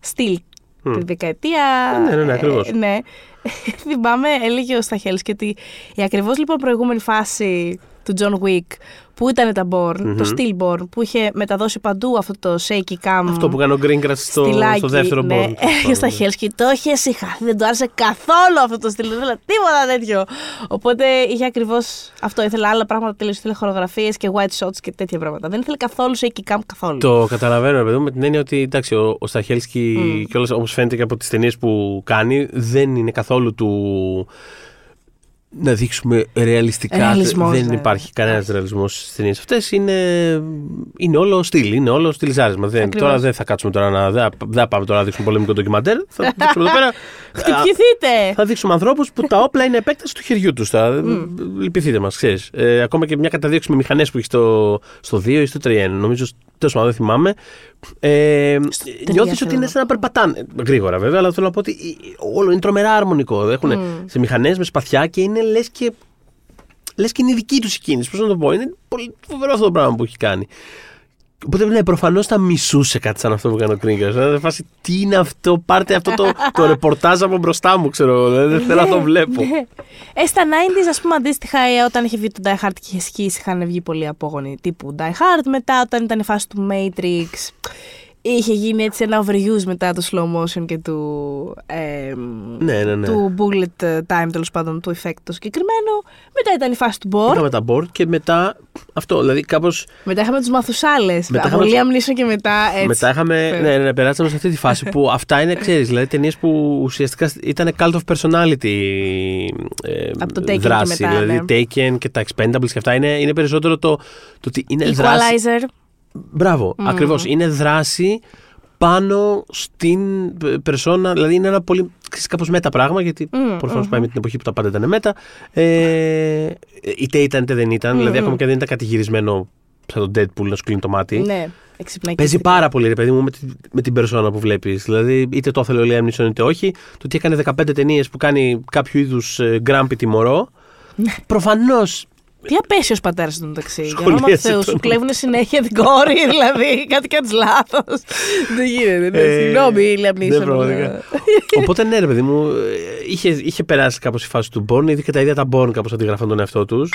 στυλ. Τη δεκαετία. Ναι, ναι, ναι, ακριβώς. ε, ναι. Θυμάμαι, έλεγε ο Σταχέλσκι ότι η ακριβώς λοιπόν προηγούμενη φάση του John Wick που ήταν τα Born, το Stillborn, που είχε μεταδώσει παντού αυτό το shaky cam. αυτό που κάνει ο Greengrass στο, στυλάκι, στο δεύτερο ναι. Bourne. Ε, ο Σταχέλσκι το είχε συγχαθεί, δεν του άρεσε καθόλου αυτό το στυλ. Δεν ήθελα τίποτα τέτοιο. Οπότε είχε ακριβώς αυτό. Ήθελε άλλα πράγματα τελείω. Ήθελε χορογραφίες και white shots και τέτοια πράγματα. Δεν ήθελε καθόλου shaky cam καθόλου. Το καταλαβαίνω, ρε παιδί μου, με την έννοια ότι εντάξει, ο, ο Σταχέλσκι Mm. και όπως φαίνεται και από τις ταινίες που κάνει, δεν είναι καθόλου του. Να δείξουμε ρεαλιστικά. Ρεαλισμός, δεν ναι. υπάρχει κανένας ρεαλισμός στις ταινίες αυτές. Είναι, είναι όλο στυλ, είναι όλο στυλιζάρισμα. Δεν, Ακριβώς. τώρα δεν θα κάτσουμε τώρα να. Δεν, δεν θα πάμε τώρα να δείξουμε πολεμικό ντοκιμαντέρ. Θα δείξουμε εδώ πέρα. Χτυπηθείτε! Θα δείξουμε ανθρώπους που τα όπλα είναι επέκταση του χεριού τους. Λυπηθείτε μας, ξέρεις. Ε, ακόμα και μια καταδίωξη με μηχανές που έχει στο, στο 2 ή στο 3. Νομίζω, τέλος πάντων δεν θυμάμαι. Ε, τρία Νιώθεις θέλω ότι είναι να σαν να περπατάνε. Γρήγορα βέβαια, αλλά θέλω να πω ότι όλο είναι τρομερά αρμονικό. Έχουν σε μηχανές με σπαθιά και είναι λες και. Λες και είναι η δική τους η κίνηση. Πώς να το πω. Είναι πολύ φοβερό αυτό το πράγμα που έχει κάνει. Οπότε ναι, προφανώς θα μισούσε κάτι σαν αυτό που έκανε ο Κρίνκα. Δηλαδή, φάση, τι είναι αυτό, πάρτε αυτό το, το ρεπορτάζ από μπροστά μου, ξέρω. δηλαδή, Δεν θέλω να το βλέπω. Ναι. Ε, στα 90s, ας πούμε, αντίστοιχα, ε, όταν είχε βγει το Die Hard και είχε σκίσει, είχαν βγει πολλοί απόγονοι τύπου Die Hard. Μετά, όταν ήταν η φάση του Matrix, είχε γίνει έτσι ένα overuse μετά το slow motion και του. Ε, Ναι, ναι, ναι. Του bullet time, τέλος πάντων, του effect το συγκεκριμένο. Μετά ήταν η φάση του Born. Είχαμε τα board και μετά αυτό. Δηλαδή, κάπω. Μετά είχαμε τους Μαθουσάλε. Μετά Από είχαμε- Liam Neeson και μετά έτσι. Μετά είχαμε. Φέρε. Ναι, ναι, ναι, περάσαμε σε αυτή τη φάση που αυτά είναι, ξέρεις, δηλαδή ταινίες που ουσιαστικά ήταν cult of personality ε, Από το Taken και δράση. μετά, δηλαδή ναι. Περσόναλ και τα Expendables και αυτά είναι, είναι περισσότερο το, το ότι είναι δράση. Equalizer. Μπράβο, ακριβώς. Είναι δράση πάνω στην περσόνα, δηλαδή είναι ένα πολύ ξέρεις, κάπως μετα πράγμα, γιατί Μμμ, προφανώς πάει με την εποχή που τα πάντα ήταν μετα. Ε, είτε ήταν είτε δεν ήταν, δηλαδή ακόμα και δεν ήταν κατηγυρισμένο σαν τον Deadpool να σου κλείνει το μάτι. Ναι, εξυπνάκι. Παίζει πάρα πολύ, ρε παιδί μου, με την, με την περσόνα που βλέπεις. Δηλαδή, είτε το ήθελε ο Liam Neeson είτε όχι. Το ότι έκανε 15 ταινίες που κάνει κάποιο είδους γκράμπι τιμωρό. Ναι. Προφανώς. Τι απέσιο πατέρας του μεταξύ. Για Σχολίασε όνομα Θεού, τον. σου κλέβουν συνέχεια την κόρη, δηλαδή. Κάτι κάνεις λάθος. Δεν γίνεται. ναι. Ε, Συγγνώμη, Liam ναι, Neeson. πραγματικά. Οπότε ναι, ρε παιδί μου, ε, είχε, είχε περάσει κάπως η φάση του Born, ήδη και τα ίδια τα Born κάπως αντιγράφαν τον εαυτό τους.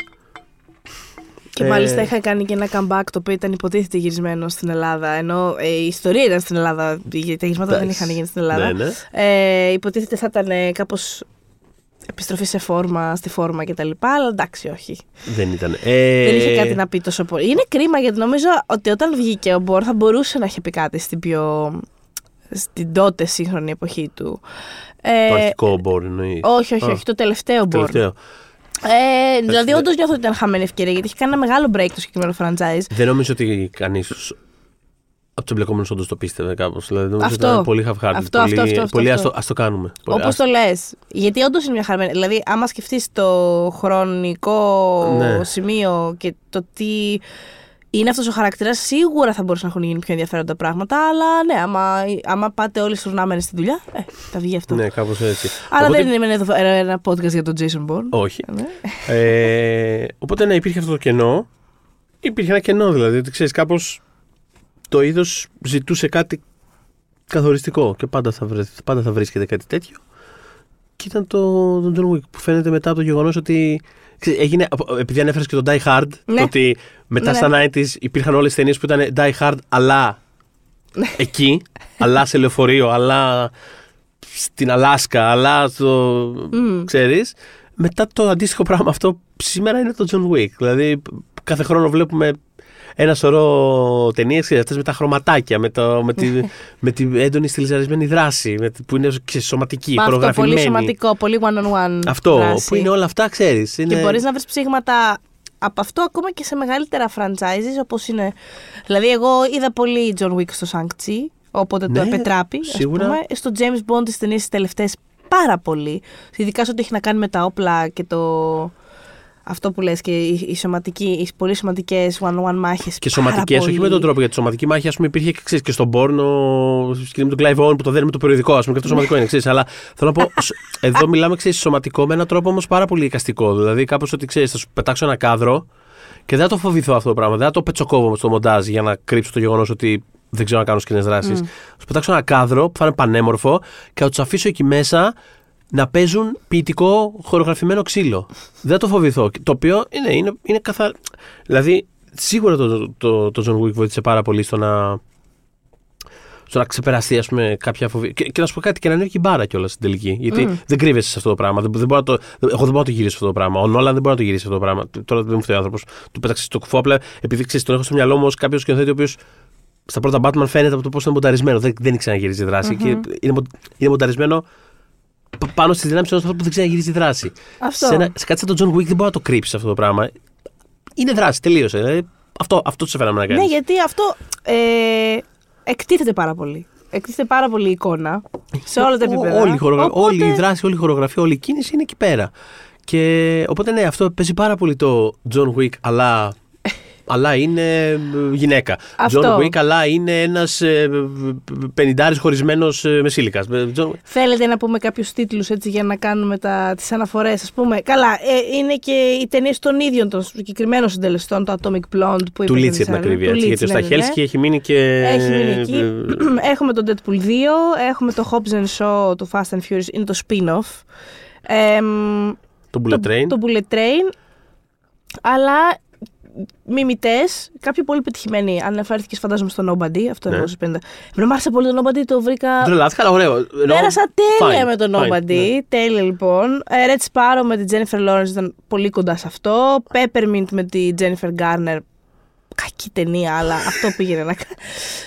Και Ε, μάλιστα είχαν κάνει και ένα comeback το οποίο ήταν υποτίθεται γυρισμένο στην Ελλάδα. Ενώ ε, η ιστορία ήταν στην Ελλάδα. οι- Τα γυρίσματα δεν Εντάξει. είχαν γίνει στην Ελλάδα. Ναι, ναι. Ε, υποτίθεται θα ήταν κάπως επιστροφή σε φόρμα, στη φόρμα κτλ. Αλλά εντάξει, όχι. Δεν ήταν. Ε, Δεν είχε κάτι να πει τόσο πολύ. Είναι κρίμα γιατί νομίζω ότι όταν βγήκε ο Μπορ θα μπορούσε να είχε πει κάτι στην πιο. στην τότε σύγχρονη εποχή του. Ε, Το αρχικό Born εννοείς. όχι, όχι, Α, όχι, το τελευταίο Born. Τελευταίο. Ε, δηλαδή, ναι. όντως νιώθω ότι ήταν χαμένη ευκαιρία γιατί είχε κάνει ένα μεγάλο break το συγκεκριμένο franchise. Δεν νομίζω ότι κανείς από τους εμπλεκόμενους όντως το πίστευε κάπως. Δηλαδή, νομίζω Αυτό. ότι ήταν πολύ half-hearted. Αυτό, πολύ, αυτό, αυτό, αυτό, πολύ αυτό. ας το- ας το κάνουμε. Πολύ, Όπως ας- το λες. Γιατί όντως είναι μια χαρμένη. Δηλαδή, άμα σκεφτείς το χρονικό Ναι. σημείο και το τι είναι αυτός ο χαρακτήρας, σίγουρα θα μπορούσαν να έχουν γίνει πιο ενδιαφέροντα πράγματα. Αλλά ναι, άμα, άμα πάτε όλοι στουρνάμενοι στη δουλειά, ε, θα βγει αυτό. Ναι, κάπως έτσι. Αλλά Οπότε- δεν είναι εδώ ένα- ένα podcast για τον Jason Bourne. Όχι. Ναι. Ε, οπότε ναι, υπήρχε αυτό το κενό. Υπήρχε ένα κενό δηλαδή. Ότι ξέρεις, κάπως το είδος ζητούσε κάτι καθοριστικό και πάντα θα, βρε, πάντα θα βρίσκεται κάτι τέτοιο. Και ήταν το, το John Wick που φαίνεται μετά από το γεγονός ότι. ξέρεις, Έγινε, επειδή ανέφερες και τον Die Hard, Ναι. το ότι μετά Ναι. στα 90s υπήρχαν όλες τι ταινίες που ήταν Die Hard, αλλά Ναι. εκεί, αλλά σε λεωφορείο, αλλά στην Αλάσκα, αλλά στο. Μμμ. ξέρεις. Μετά το αντίστοιχο πράγμα αυτό σήμερα είναι το John Wick. Δηλαδή κάθε χρόνο βλέπουμε ένα σωρό ταινίες αυτές με τα χρωματάκια, με, το, με, τη, με την έντονη στυλιζαρισμένη δράση, με, τη- που είναι ξέρεις, σωματική, Μα αυτό χορογραφημένη. πολύ σημαντικό, πολύ one-on-one. Αυτό δράση. που είναι όλα αυτά, ξέρεις. Και μπορείς να βρεις ψήγματα από αυτό ακόμα και σε μεγαλύτερα franchises όπως είναι. Δηλαδή, εγώ είδα πολύ John Wick στο Shang-Chi, οπότε το Ναι, επετράπει. ας σίγουρα. πούμε. Στο James Bond τις ταινίες τις τελευταίες πάρα πολύ. Ειδικά σε ό,τι έχει να κάνει με τα όπλα και το. Αυτό που λες και οι, οι, σωματικοί, οι πολύ σημαντικέ one-on-one μάχες. Και πάρα σωματικέ, όχι πολύ. με τον τρόπο. Γιατί τη σωματική μάχη, ας πούμε, υπήρχε και, ξέρεις, και στον Πόρνο, στη σκηνή με τον Clive Owen που το δένει με το περιοδικό, ας πούμε, και αυτό σωματικό είναι, ξέρεις, Αλλά θέλω να πω, σ- εδώ μιλάμε, ξέρεις, σωματικό με έναν τρόπο όμως πάρα πολύ εικαστικό. Δηλαδή, κάπως ότι ξέρεις, θα σου πετάξω ένα κάδρο και δεν θα το φοβηθώ αυτό το πράγμα. Δεν θα το πετσοκόβω στο μοντάζ για να κρύψω το γεγονός ότι δεν ξέρω να κάνω σκηνές δράσει. Θα σου πετάξω ένα κάδρο που θα είναι πανέμορφο και θα τους αφήσω εκεί μέσα να παίζουν ποιητικό χορογραφημένο ξύλο. Δεν θα το φοβηθώ. Το οποίο είναι, είναι, είναι καθαρά. Δηλαδή, σίγουρα το, το, το John Wick βοήθησε πάρα πολύ στο να, στο να ξεπεραστεί ας πούμε, κάποια φοβία. Και, και να σου πω κάτι, και να ανέβει και η μπάρα κιόλας στην τελική. Γιατί δεν κρύβεσαι σε αυτό το πράγμα. Δεν, δεν μπορώ να το, εγώ δεν μπορώ να το γυρίσω αυτό το πράγμα. Ο Νόλαν δεν μπορεί να το γυρίσει αυτό το πράγμα. Τώρα δεν μου φταίει ο άνθρωπος. Του πέταξε στο κουφό απλά επειδή ξέρεις, τον έχω στο μυαλό μου ως κάποιος σκηνοθέτη ο οποίος στα πρώτα Batman φαίνεται από το πώς είναι μονταρισμένο. Δεν, δεν ήξερα να γυρίζει δράση. Και είναι, μο- είναι μονταρισμένο π- πάνω στι δυνάμει ενό ανθρώπου που δεν ξέρει να γυρίζει δράση. Αυτό. Σε, ένα, σε κάτι σαν τον John Wick δεν μπορεί να το κρύψει αυτό το πράγμα. Είναι δράση, τελείωσε. Δηλαδή, αυτό, αυτό του έφεραμε να κάνεις. Ναι, γιατί αυτό ε, εκτίθεται πάρα πολύ. Εκτίθεται πάρα πολύ η εικόνα σε όλα τα επίπεδα. Όλη η, χορογρα... Οπότε- όλη η δράση, όλη η χορογραφία, όλη η κίνηση είναι εκεί πέρα. Και οπότε ναι, αυτό παίζει πάρα πολύ το John Wick, αλλά, αλλά είναι ε, γυναίκα. Αυτό. John Wick, αλλά είναι ένας ε, πενιντάρης χωρισμένος ε, μεσήλικας. Ε, John- Θέλετε να πούμε κάποιους τίτλους έτσι για να κάνουμε τις αναφορές, ας πούμε; Καλά, ε, είναι και οι ταινίες των ίδιων των συγκεκριμένων συντελεστών, το Atomic Blonde που Του είπατε Λίτση για την εσείς, ακρίβεια. του έτσι, Λίτση, γιατί ο ναι, ναι, ναι. Σταχέλσκι έχει μείνει και. Έχει μείνει εκεί. ε, έχουμε τον Deadpool 2, έχουμε το Hobbs and Shaw του Fast and Furious, είναι το spin-off. Εμ, Το Bullet το, Train. Το Bullet Train. Αλλά μιμητές, κάποιοι πολύ πετυχημένοι. Αναφέρθηκες, φαντάζομαι, στο Nobody. Αυτό Ναι. είναι το 50. Εμένα μου άρεσε πολύ το Nobody, το βρήκα. Τρελάθηκα, αλλά ωραίο. Ενώ- Πέρασα τέλεια fine, με το fine, Nobody. ναι. Τέλεια λοιπόν. Ε, Red Sparrow με την Jennifer Lawrence ήταν πολύ κοντά σε αυτό. Peppermint με τη Jennifer Garner. Κακή ταινία, αλλά αυτό πήγαινε να κάνει.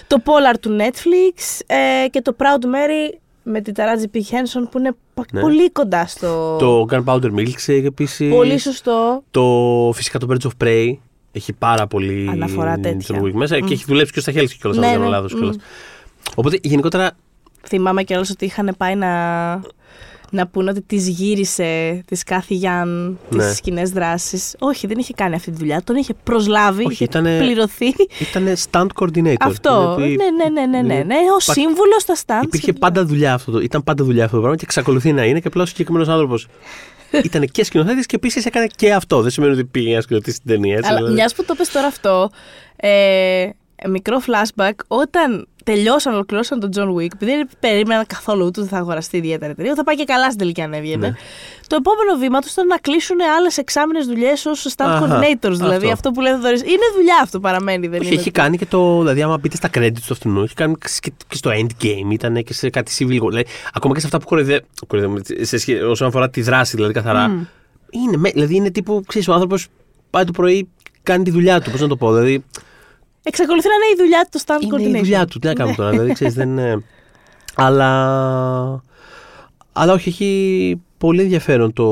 Το Polar του Netflix ε, και το Proud Mary με την Taraji P. Henson που είναι πα- Ναι. πολύ κοντά στο. Το Gunpowder Milkshake επίσης. Πολύ σωστό. Το φυσικά το Birds of Prey έχει πάρα πολύ Αναφορά τέτοια. John Wick μέσα και έχει δουλέψει και στα Χέλσκι κιόλας. Ναι, αν δεν κάνω ναι. λάθος Μμ. κιόλας. Οπότε γενικότερα Θυμάμαι κιόλας ότι είχαν πάει να, να πούνε ότι τη γύρισε τη Κάθη Γιάν τις Ναι. σκηνές δράσει. Όχι, δεν είχε κάνει αυτή τη δουλειά. Τον είχε προσλάβει, Όχι, είχε ήτανε- πληρωθεί. ήταν stunt coordinator. Αυτό. Δηλαδή, ναι, ναι, ναι, ναι, ναι, ναι. Ο Πα- σύμβουλος στα στάντ. Υπήρχε πάντα δουλειά αυτό. Το, ήταν πάντα δουλειά αυτό το πράγμα και εξακολουθεί να είναι και απλά ο συγκεκριμένος άνθρωπος ήταν και σκηνοθέτης και επίσης έκανε και αυτό. Δεν σημαίνει ότι πήγε να σκηνοθετήσει την ταινία. Έτσι, Αλλά δηλαδή. μια που το πες τώρα αυτό, ε, μικρό flashback, όταν τελειώσαν, ολοκληρώσαν τον John Wick, επειδή δεν περίμεναν καθόλου ούτε ότι θα αγοραστεί ιδιαίτερα εταιρεία, θα πάει και καλά στην τελική αν έβγαινε. Ναι. Το επόμενο βήμα τους ήταν να κλείσουν άλλες εξάμεινε δουλειές ως stand Αχα, coordinators. Δηλαδή αυτό. αυτό που λέει ο Θοδωρής. Είναι δουλειά αυτό, παραμένει. Δεν Όχι, είναι έχει ότι- κάνει και το. Δηλαδή, άμα μπείτε στα credits του αυτού, έχει κάνει και, και στο endgame, ήταν και σε κάτι civil war. Δηλαδή, ακόμα και σε αυτά που κοροϊδεύουν. σε σχέ- Όσον αφορά τη δράση, δηλαδή, καθαρά. Μμ. Είναι, με- δηλαδή, είναι τύπου. Ξέρεις, ο άνθρωπος πάει το πρωί, κάνει τη δουλειά του. Πώς να το πω. Δηλαδή, Εξακολουθεί να είναι η δουλειά του το stand είναι coordinator. η δουλειά του. Τι να κάνουμε τώρα. Δηλαδή, ξέρεις, δεν είναι. Αλλά. Αλλά όχι, έχει πολύ ενδιαφέρον το.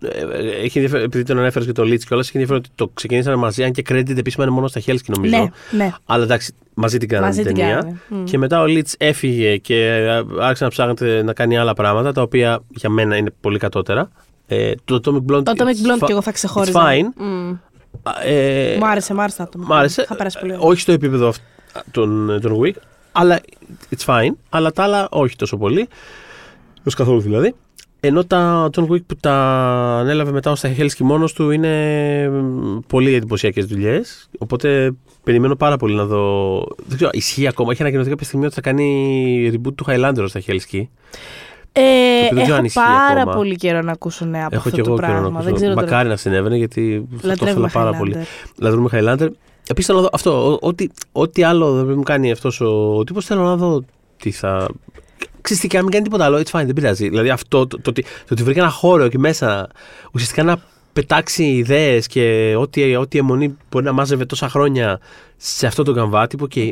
ε, Έχει ενδιαφέρον, επειδή τον ανέφερες και το Λίτς και όλα, έχει ενδιαφέρον ότι το ξεκινήσανε μαζί, αν και credit επίσημα είναι μόνο στα Χέλσκι νομίζω. Ναι, ναι. Αλλά εντάξει, μαζί την κάνανε Μαζί την την ταινία. κάνανε. Μμ. Και μετά ο Λίτ έφυγε και ε, άρχισε να ψάχνεται να κάνει άλλα πράγματα, τα οποία για μένα είναι πολύ κατώτερα. Ε, το Atomic Blonde. Το Atomic it's Blonde fi- και εγώ θα ξεχώριζα. It's fine. Μμ. Ε, Μου άρεσε, μου άρεσε το Atomic μ' άρεσε. Blonde. Θα περάσει πολύ Ε, ωραία. όχι στο επίπεδο αυτ- των, των Wick, αλλά it's fine. Αλλά τα άλλα όχι τόσο πολύ. Ως καθόλου δηλαδή. Ενώ τα John Wick που τα ανέλαβε μετά ο Σταχέλσκι μόνος του είναι μ, πολύ εντυπωσιακές δουλειές. Οπότε περιμένω πάρα πολύ να δω. Δεν ξέρω, ισχύει ακόμα. Έχει ανακοινωθεί κάποια στιγμή ότι θα κάνει reboot του Highlander ο Σταχέλσκι. Ε, οποίο δεν ξέρω αν έχω ισχύει πάρα ακόμα. πολύ καιρό να ακούσω νέα από Έχω αυτό και το εγώ καιρό να πράγμα. Δεν ακούσω. ξέρω τώρα. Μακάρι να συνέβαινε γιατί θα το Λατρεύουμε ήθελα πάρα Highlander. πολύ. Λατρεύουμε Highlander. Επίσης θέλω να δω αυτό. ό- Ό,τι, ό,τι άλλο δεν πρέπει να μου κάνει αυτός ο τύπος, θέλω να δω τι θα. Ξέρετε, και να μην κάνει τίποτα άλλο, it's fine, δεν πειράζει. Δηλαδή αυτό το, το, ότι- το ότι βρήκα ένα χώρο εκεί μέσα, ουσιαστικά να πετάξει ιδέες και ό,τι, ό,τι αιμονή μπορεί να μάζευε τόσα χρόνια σε αυτό το καμβά. Τύπου, OK,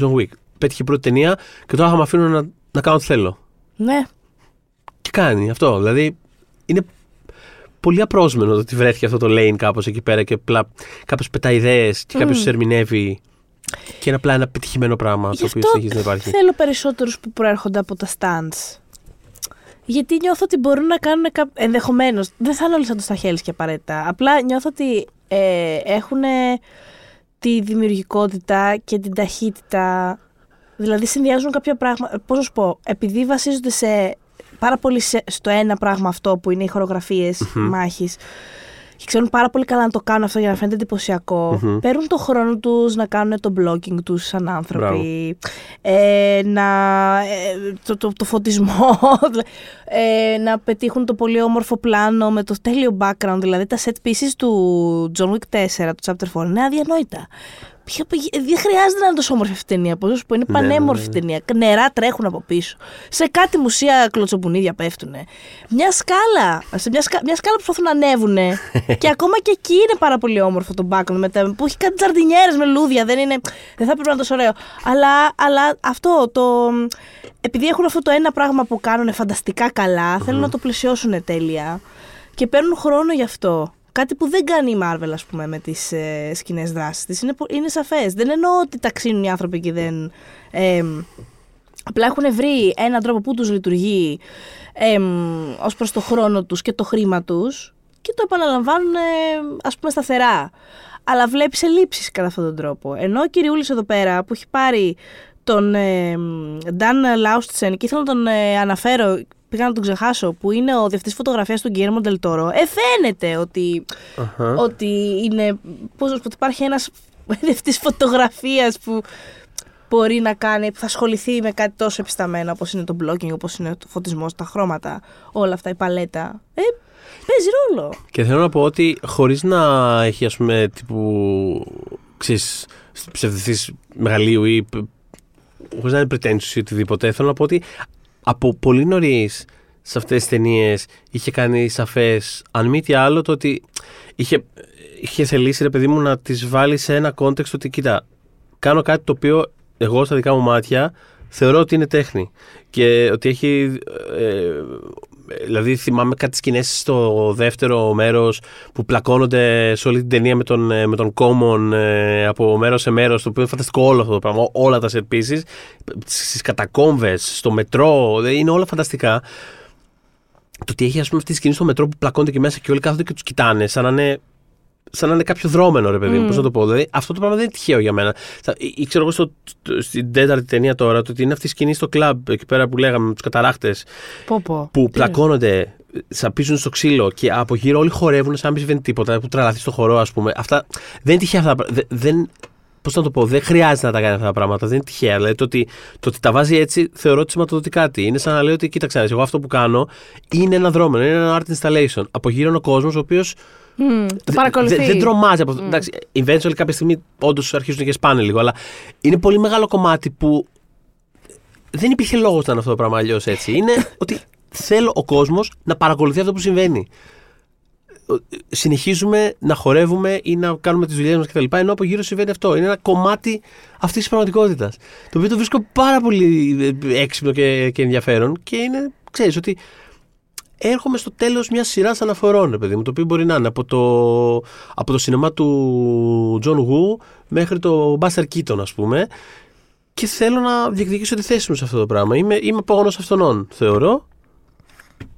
John Wick. Πέτυχε η πρώτη ταινία και τώρα θα με αφήνουν να, να κάνω ό,τι θέλω. Ναι. Και κάνει αυτό. Δηλαδή είναι πολύ απρόσμενο το ότι βρέθηκε αυτό το lane κάπως εκεί πέρα και απλά κάποιος πετάει ιδέες και κάποιος mm. ερμηνεύει. Και είναι απλά ένα πετυχημένο πράγμα Γι' το οποίο αυτό συνεχίζει να υπάρχει. θέλω περισσότερους που προέρχονται από τα stands. Γιατί νιώθω ότι μπορούν να κάνουν κά... ενδεχομένως. Δεν θα είναι όλοι σαν το Σταχέλσκι απαραίτητα. Απλά νιώθω ότι ε, έχουν τη δημιουργικότητα και την ταχύτητα. Δηλαδή συνδυάζουν κάποια πράγματα. Πώς να σου πω, επειδή βασίζονται σε πάρα πολύ σε- στο ένα πράγμα αυτό που είναι οι χορογραφίες μάχης. Και ξέρουν πάρα πολύ καλά να το κάνουν αυτό για να φαίνεται εντυπωσιακό. Μμμ. Παίρνουν το χρόνο τους να κάνουν το blocking τους σαν άνθρωποι. Ε, να, ε, το, το, το φωτισμό. ε, να πετύχουν το πολύ όμορφο πλάνο με το τέλειο background. Δηλαδή τα set pieces του John Wick 4, του Chapter 4, είναι αδιανόητα. Ποιο- ποιο- Δεν χρειάζεται να είναι τόσο όμορφη αυτή η ταινία. Πώ να σου πω, είναι Ναι, ναι, πανέμορφη ναι. ταινία. Νερά τρέχουν από πίσω. Σε κάτι μουσεία κλωτσοπουνίδια πέφτουν. Μια σκάλα. Σε μια, σκα... μια σκάλα που προσπαθούν να ανέβουν. και ακόμα και εκεί είναι πάρα πολύ όμορφο το background. Με τα... Που έχει κάτι τζαρδινιέρες με λούδια. Δεν, είναι... δεν θα πρέπει να είναι τόσο ωραίο. Αλλά, αλλά αυτό το. Επειδή έχουν αυτό το ένα πράγμα που κάνουν φανταστικά καλά, θέλουν να το πλαισιώσουν τέλεια. Και παίρνουν χρόνο γι' αυτό. Κάτι που δεν κάνει η Marvel, ας πούμε, με τις ε, σκηνές δράσεις της. Είναι, πο- είναι σαφές. Δεν εννοώ ότι ταξίνουν οι άνθρωποι και δεν... Ε, απλά έχουν βρει έναν τρόπο που τους λειτουργεί ε, ως προς το χρόνο τους και το χρήμα τους και το επαναλαμβάνουν, ε, ας πούμε, σταθερά. Αλλά βλέπεις ελλείψεις κατά αυτόν τον τρόπο. Ενώ ο κυριούλης εδώ πέρα που έχει πάρει τον ε, Dan Laustsen και ήθελα να τον ε, αναφέρω, πήγα να τον ξεχάσω, που είναι ο διευθυντής φωτογραφίας του Guillermo del Toro, ε, φαίνεται ότι, Αχα. ότι είναι, πώς να σου πω, ότι υπάρχει ένας διευθυντής φωτογραφίας που μπορεί να κάνει, που θα ασχοληθεί με κάτι τόσο επισταμένο όπως είναι το blogging, όπως είναι το φωτισμός, τα χρώματα, όλα αυτά, η παλέτα. Ε, παίζει ρόλο. Και θέλω να πω ότι χωρίς να έχει ας πούμε τύπου ξέρεις, ψευδηθείς μεγαλείου ή χωρίς να είναι pretentious ή οτιδήποτε, θέλω να πω ότι από πολύ νωρίς σε αυτές τις ταινίες είχε κάνει σαφές, αν μη τι άλλο, το ότι είχε, είχε θελήσει ρε παιδί μου να τις βάλει σε ένα context ότι κοίτα, κάνω κάτι το οποίο εγώ στα δικά μου μάτια θεωρώ ότι είναι τέχνη και ότι έχει ε, δηλαδή θυμάμαι κάτι σκηνές στο δεύτερο μέρος που πλακώνονται σε όλη την ταινία με τον, ε, με τον Common ε, από μέρος σε μέρος το οποίο είναι φανταστικό όλο αυτό το πράγμα όλα τα set pieces στις κατακόμβες, στο μετρό ε, είναι όλα φανταστικά. Το ότι έχει ας πούμε αυτή τη σκηνή στο μετρό που πλακώνται και μέσα και όλοι κάθονται και τους κοιτάνε σαν να είναι σαν να είναι κάποιο δρόμενο, ρε παιδί μου, Mm. πώς να το πω. Δηλαδή, αυτό το πράγμα δεν είναι τυχαίο για μένα. Θα, ή, ή ξέρω εγώ στο, το- στην τέταρτη ταινία τώρα, το ότι είναι αυτή η σκηνή στο κλαμπ εκεί πέρα που λέγαμε με τους καταράχτες Πω πω. που πλακώνονται, σαπίζουν στο ξύλο και από γύρω όλοι χορεύουν σαν να μην συμβαίνει τίποτα, που τραλαθεί στο χορό, ας πούμε. Αυτά δεν είναι τυχαία αυτά τα πράγματα. Δεν, Πώς να το πω, δεν χρειάζεται να τα κάνει αυτά τα πράγματα. Δεν είναι τυχαία. Δηλαδή το ότι, το ότι τα βάζει έτσι θεωρώ ότι σηματοδοτεί κάτι. Είναι σαν να λέει ότι κοίταξε, να δεις, εγώ αυτό που κάνω είναι ένα δρόμενο, είναι ένα art installation. Από γύρω είναι ο κόσμος ο οποίος Μμμ, το Δε- παρακολουθεί. δε- δεν τρομάζει από αυτό. Εντάξει, eventually κάποια στιγμή όντως αρχίζουν και σπάνε λίγο, αλλά είναι πολύ μεγάλο κομμάτι που δεν υπήρχε λόγος να είναι αυτό το πράγμα αλλιώς έτσι. Είναι ότι θέλω ο κόσμος να παρακολουθεί αυτό που συμβαίνει. Συνεχίζουμε να χορεύουμε ή να κάνουμε τις δουλειές μας κτλ. Ενώ από γύρω συμβαίνει αυτό. Είναι ένα κομμάτι αυτής της πραγματικότητας. Το οποίο το βρίσκω πάρα πολύ ε, έξυπνο και, και ενδιαφέρον και είναι, ξέρεις, ότι έρχομαι στο τέλος μιας σειράς αναφορών, ρε παιδί μου, το οποίο μπορεί να είναι από το, από το σινεμά του John Woo μέχρι το Buster Keaton, ας πούμε. Και θέλω να διεκδικήσω τη θέση μου σε αυτό το πράγμα. Είμαι, είμαι απόγονο αυτονών, θεωρώ.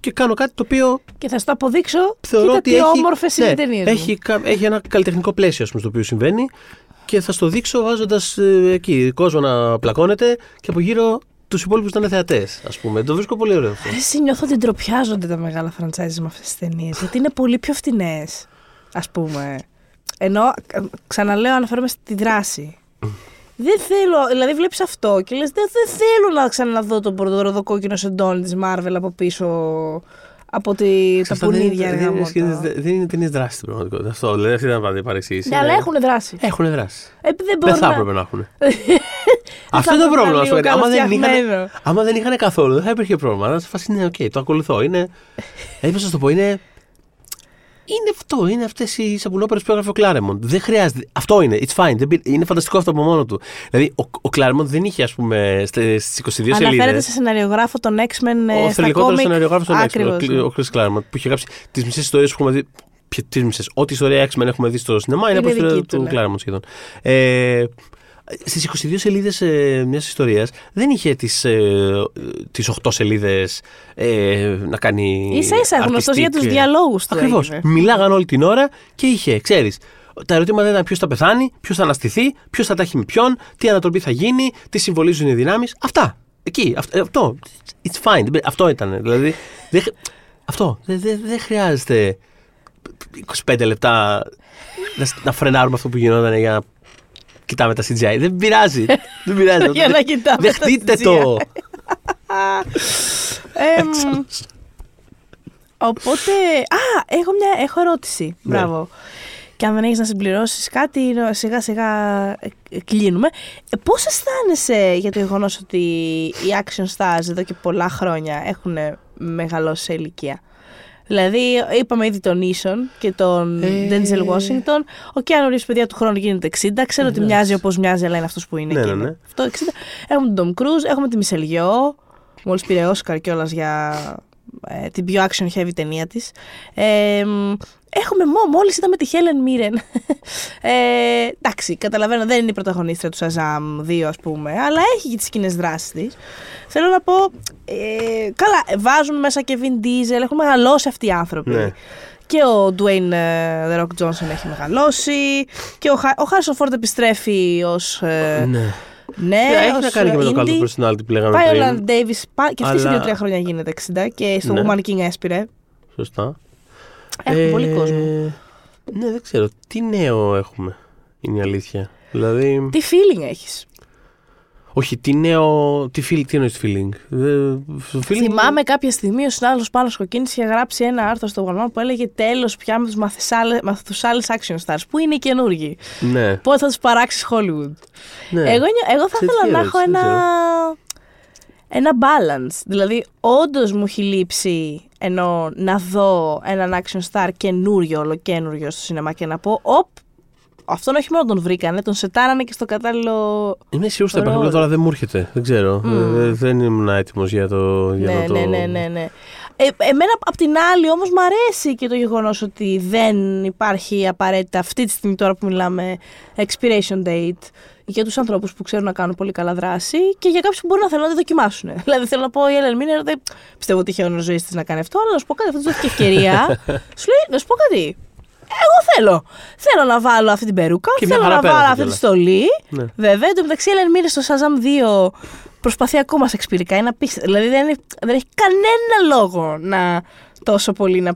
Και κάνω κάτι το οποίο Και θα σου το αποδείξω. θεωρώ Κοίτα ότι τι έχει, όμορφες είναι ναι, οι ταινίες μου. έχει, κα- έχει ένα καλλιτεχνικό πλαίσιο ας πούμε, στο οποίο συμβαίνει και θα στο δείξω βάζοντας εκεί κόσμο να πλακώνεται και από γύρω τους υπόλοιπους να είναι θεατές. Α πούμε. Το βρίσκω πολύ ωραίο αυτό. Εσύ νιώθω ότι ντροπιάζονται τα μεγάλα franchise με αυτές τις ταινίες. Γιατί είναι πολύ πιο φτηνές, ας πούμε. Ενώ, ε, ξαναλέω, αναφέρομαι στη δράση. Δεν θέλω, δηλαδή βλέπεις αυτό και λες: δεν, δεν θέλω να ξαναδώ τον πορτοροδοκόκκινο σεντόνι της Marvel από πίσω από τη, τα Αυτά δεν είναι- πουνίδια. δεν, ρε είναι, γαμώτο. σκηνές- δεν είναι ταινίες δράσης στην πραγματικότητα. Αυτό δηλαδή αυτή ήταν η παρεξήγηση. Ναι, αλλά έχουν δράση. Έχουν δράση. Ε, δεν Δεν μπορούν θα να- έπρεπε να έχουν. θα Αυτό είναι το έπρεπε πρόβλημα. να ας πούμε. λίγο Άμα δεν, είχαν, καλοφτιαγμένο. άμα δεν είχαν καθόλου, δεν θα υπήρχε πρόβλημα. Αλλά σε φάση είναι, οκ, το ακολουθώ. Είναι. Έτσι, πώς να σου το πω, είναι. Είναι αυτό, είναι αυτές οι σαπουνόπερες που έγραφε ο Κλάρεμοντ. Δεν χρειάζεται. Αυτό είναι. It's fine. Δεν πει- Είναι φανταστικό αυτό από μόνο του. Δηλαδή, ο, ο Κλάρεμοντ δεν είχε, ας πούμε, στις 22 σελίδες. Αναφέρεται σε σεναριογράφο των X-Men ε, Ο στα θρυλικότερο κόμικ. σεναριογράφος των X-Men, Ακριβώς, ναι. ο, ο Chris Claremont, που είχε γράψει τις μισές ιστορίες που έχουμε δει. Τις μισές. Ό,τι ιστορία X-Men έχουμε δει στο σινεμά είναι, Είναι από ιστορία δική του, του ναι. Claremont σχεδόν. Ε, Στις 22 σελίδες ε, μιας ιστορίας δεν είχε τις τις 8 σελίδες ε, να κάνει. Ίσα ίσα γνωστός για τους artistic, ε, διαλόγους του. Ακριβώς. έγινε. Μιλάγαν όλη την ώρα και είχε, ξέρεις. Τα ερωτήματα ήταν ποιος θα πεθάνει, ποιος θα αναστηθεί, ποιος θα τα έχει με ποιον, τι ανατροπή θα γίνει, τι συμβολίζουν οι δυνάμεις. Αυτά. Εκεί. αυ- ε, Αυτό. It's fine. Δεν- Αυτό ήταν. Δηλαδή. δεν χρ- αυτό. Δεν δεν- δεν χρειάζεται 25 λεπτά να, σ- να φρενάρουμε αυτό που γινόταν για να κοιτάμε τα CGI. Δεν πειράζει. δεν πειράζει. Για να κοιτάμε τα Δεχτείτε το. Εμ, οπότε. Α, έχω μια έχω ερώτηση. Ναι. Μπράβο. Και αν δεν έχεις να συμπληρώσεις κάτι, σιγά σιγά ε, κλείνουμε. Πώς αισθάνεσαι για το γεγονός ότι οι action stars εδώ και πολλά χρόνια έχουν μεγαλώσει σε ηλικία; Δηλαδή, είπαμε ήδη τον Ίσον και τον Ε. Denzel Washington. Ο Keanu Reeves, παιδιά του χρόνου, γίνεται 60. Ξέρω ότι μοιάζει όπως μοιάζει, αλλά είναι αυτός που είναι. Ναι, και ναι, είναι ναι. Αυτό 60. Έχουμε τον Tom Cruise, έχουμε τη Μισελγιό. Μόλις πήρε Όσκαρ κιόλας για ε, την πιο action heavy ταινία της. Ε, μ, έχουμε μό, μόλις είδαμε τη Helen Mirren. ε, εντάξει, καταλαβαίνω, δεν είναι η πρωταγωνίστρια του Shazam 2, ας πούμε, αλλά έχει και τις κοινέ δράσει της. Θέλω να πω. Ε, καλά, βάζουμε μέσα και Vin Diesel, έχουν μεγαλώσει αυτοί οι άνθρωποι. Ναι. Και ο Dwayne ε, The Rock Johnson έχει μεγαλώσει. Και ο, Χα- ο Harrison Ford επιστρέφει ως. Ε, Ναι. Ναι, Έχει ως, να κάνει και με το indie. κάλτο personality που λέγαμε Πάει ο πριν. Λαντ Davis, πά- και αυτή σε Αλλά- δύο-τρία χρόνια γίνεται 60 και στο Ναι. Woman King έσπηρε. Σωστά. Έχουμε Ε, πολύ κόσμο. Ναι, δεν ξέρω. Τι νέο έχουμε, είναι η αλήθεια. Δηλαδή. Τι feeling έχεις; Όχι, τι νέο. Τι, feel, τι εννοείς feeling; Ε, το feeling Θυμάμαι κάποια στιγμή ο συνάδελφος Πάνος Κοκκίνης είχε γράψει ένα άρθρο στο γονό που έλεγε τέλος πια με τους μαθουσάλε action stars που είναι οι καινούργοι. Ναι. Πότε θα τους παράξεις Hollywood. ναι. Εγώ, νιώ- εγώ θα Τέτοια ήθελα να ερώτηση, έχω δεν ένα, ένα balance. Δηλαδή, όντως μου έχει λείψει ενώ να δω έναν action star καινούριο, ολοκένουριο στο σινεμά και να πω, οπ, αυτόν όχι μόνο τον βρήκανε, τον σετάρανε και στο κατάλληλο. Είμαι σίγουρος ότι θα ρόλο. υπάρχει, τώρα δεν μου έρχεται. Δεν ξέρω. Ε, δεν ήμουν έτοιμος για το. Για ναι, να το... ναι, ναι, ναι, ναι. Ε, εμένα απ' την άλλη όμως μου αρέσει και το γεγονός ότι δεν υπάρχει απαραίτητα αυτή τη στιγμή τώρα που μιλάμε expiration date για τους ανθρώπους που ξέρουν να κάνουν πολύ καλά δράση και για κάποιους που μπορούν να θέλουν να τη δοκιμάσουν. Δηλαδή θέλω να πω η Ellen Miller δεν πιστεύω ότι είχε αιώνος ζωής της να κάνει αυτό αλλά να σου πω κάτι, αυτό της δόθηκε ευκαιρία. σου λέει να σου πω κάτι. Εγώ θέλω. Θέλω να βάλω αυτή την περούκα, Και μια θέλω χαρά να βάλω πέρασε αυτή τη κιόλας. στολή. Ναι. Βέβαια, εν τω μεταξύ η Ellen Miller στο Shazam 2 προσπαθεί ακόμα σεξπυρικά. Είναι απίστευτο. Δηλαδή δεν, είναι- δεν έχει κανένα λόγο να τόσο πολύ να,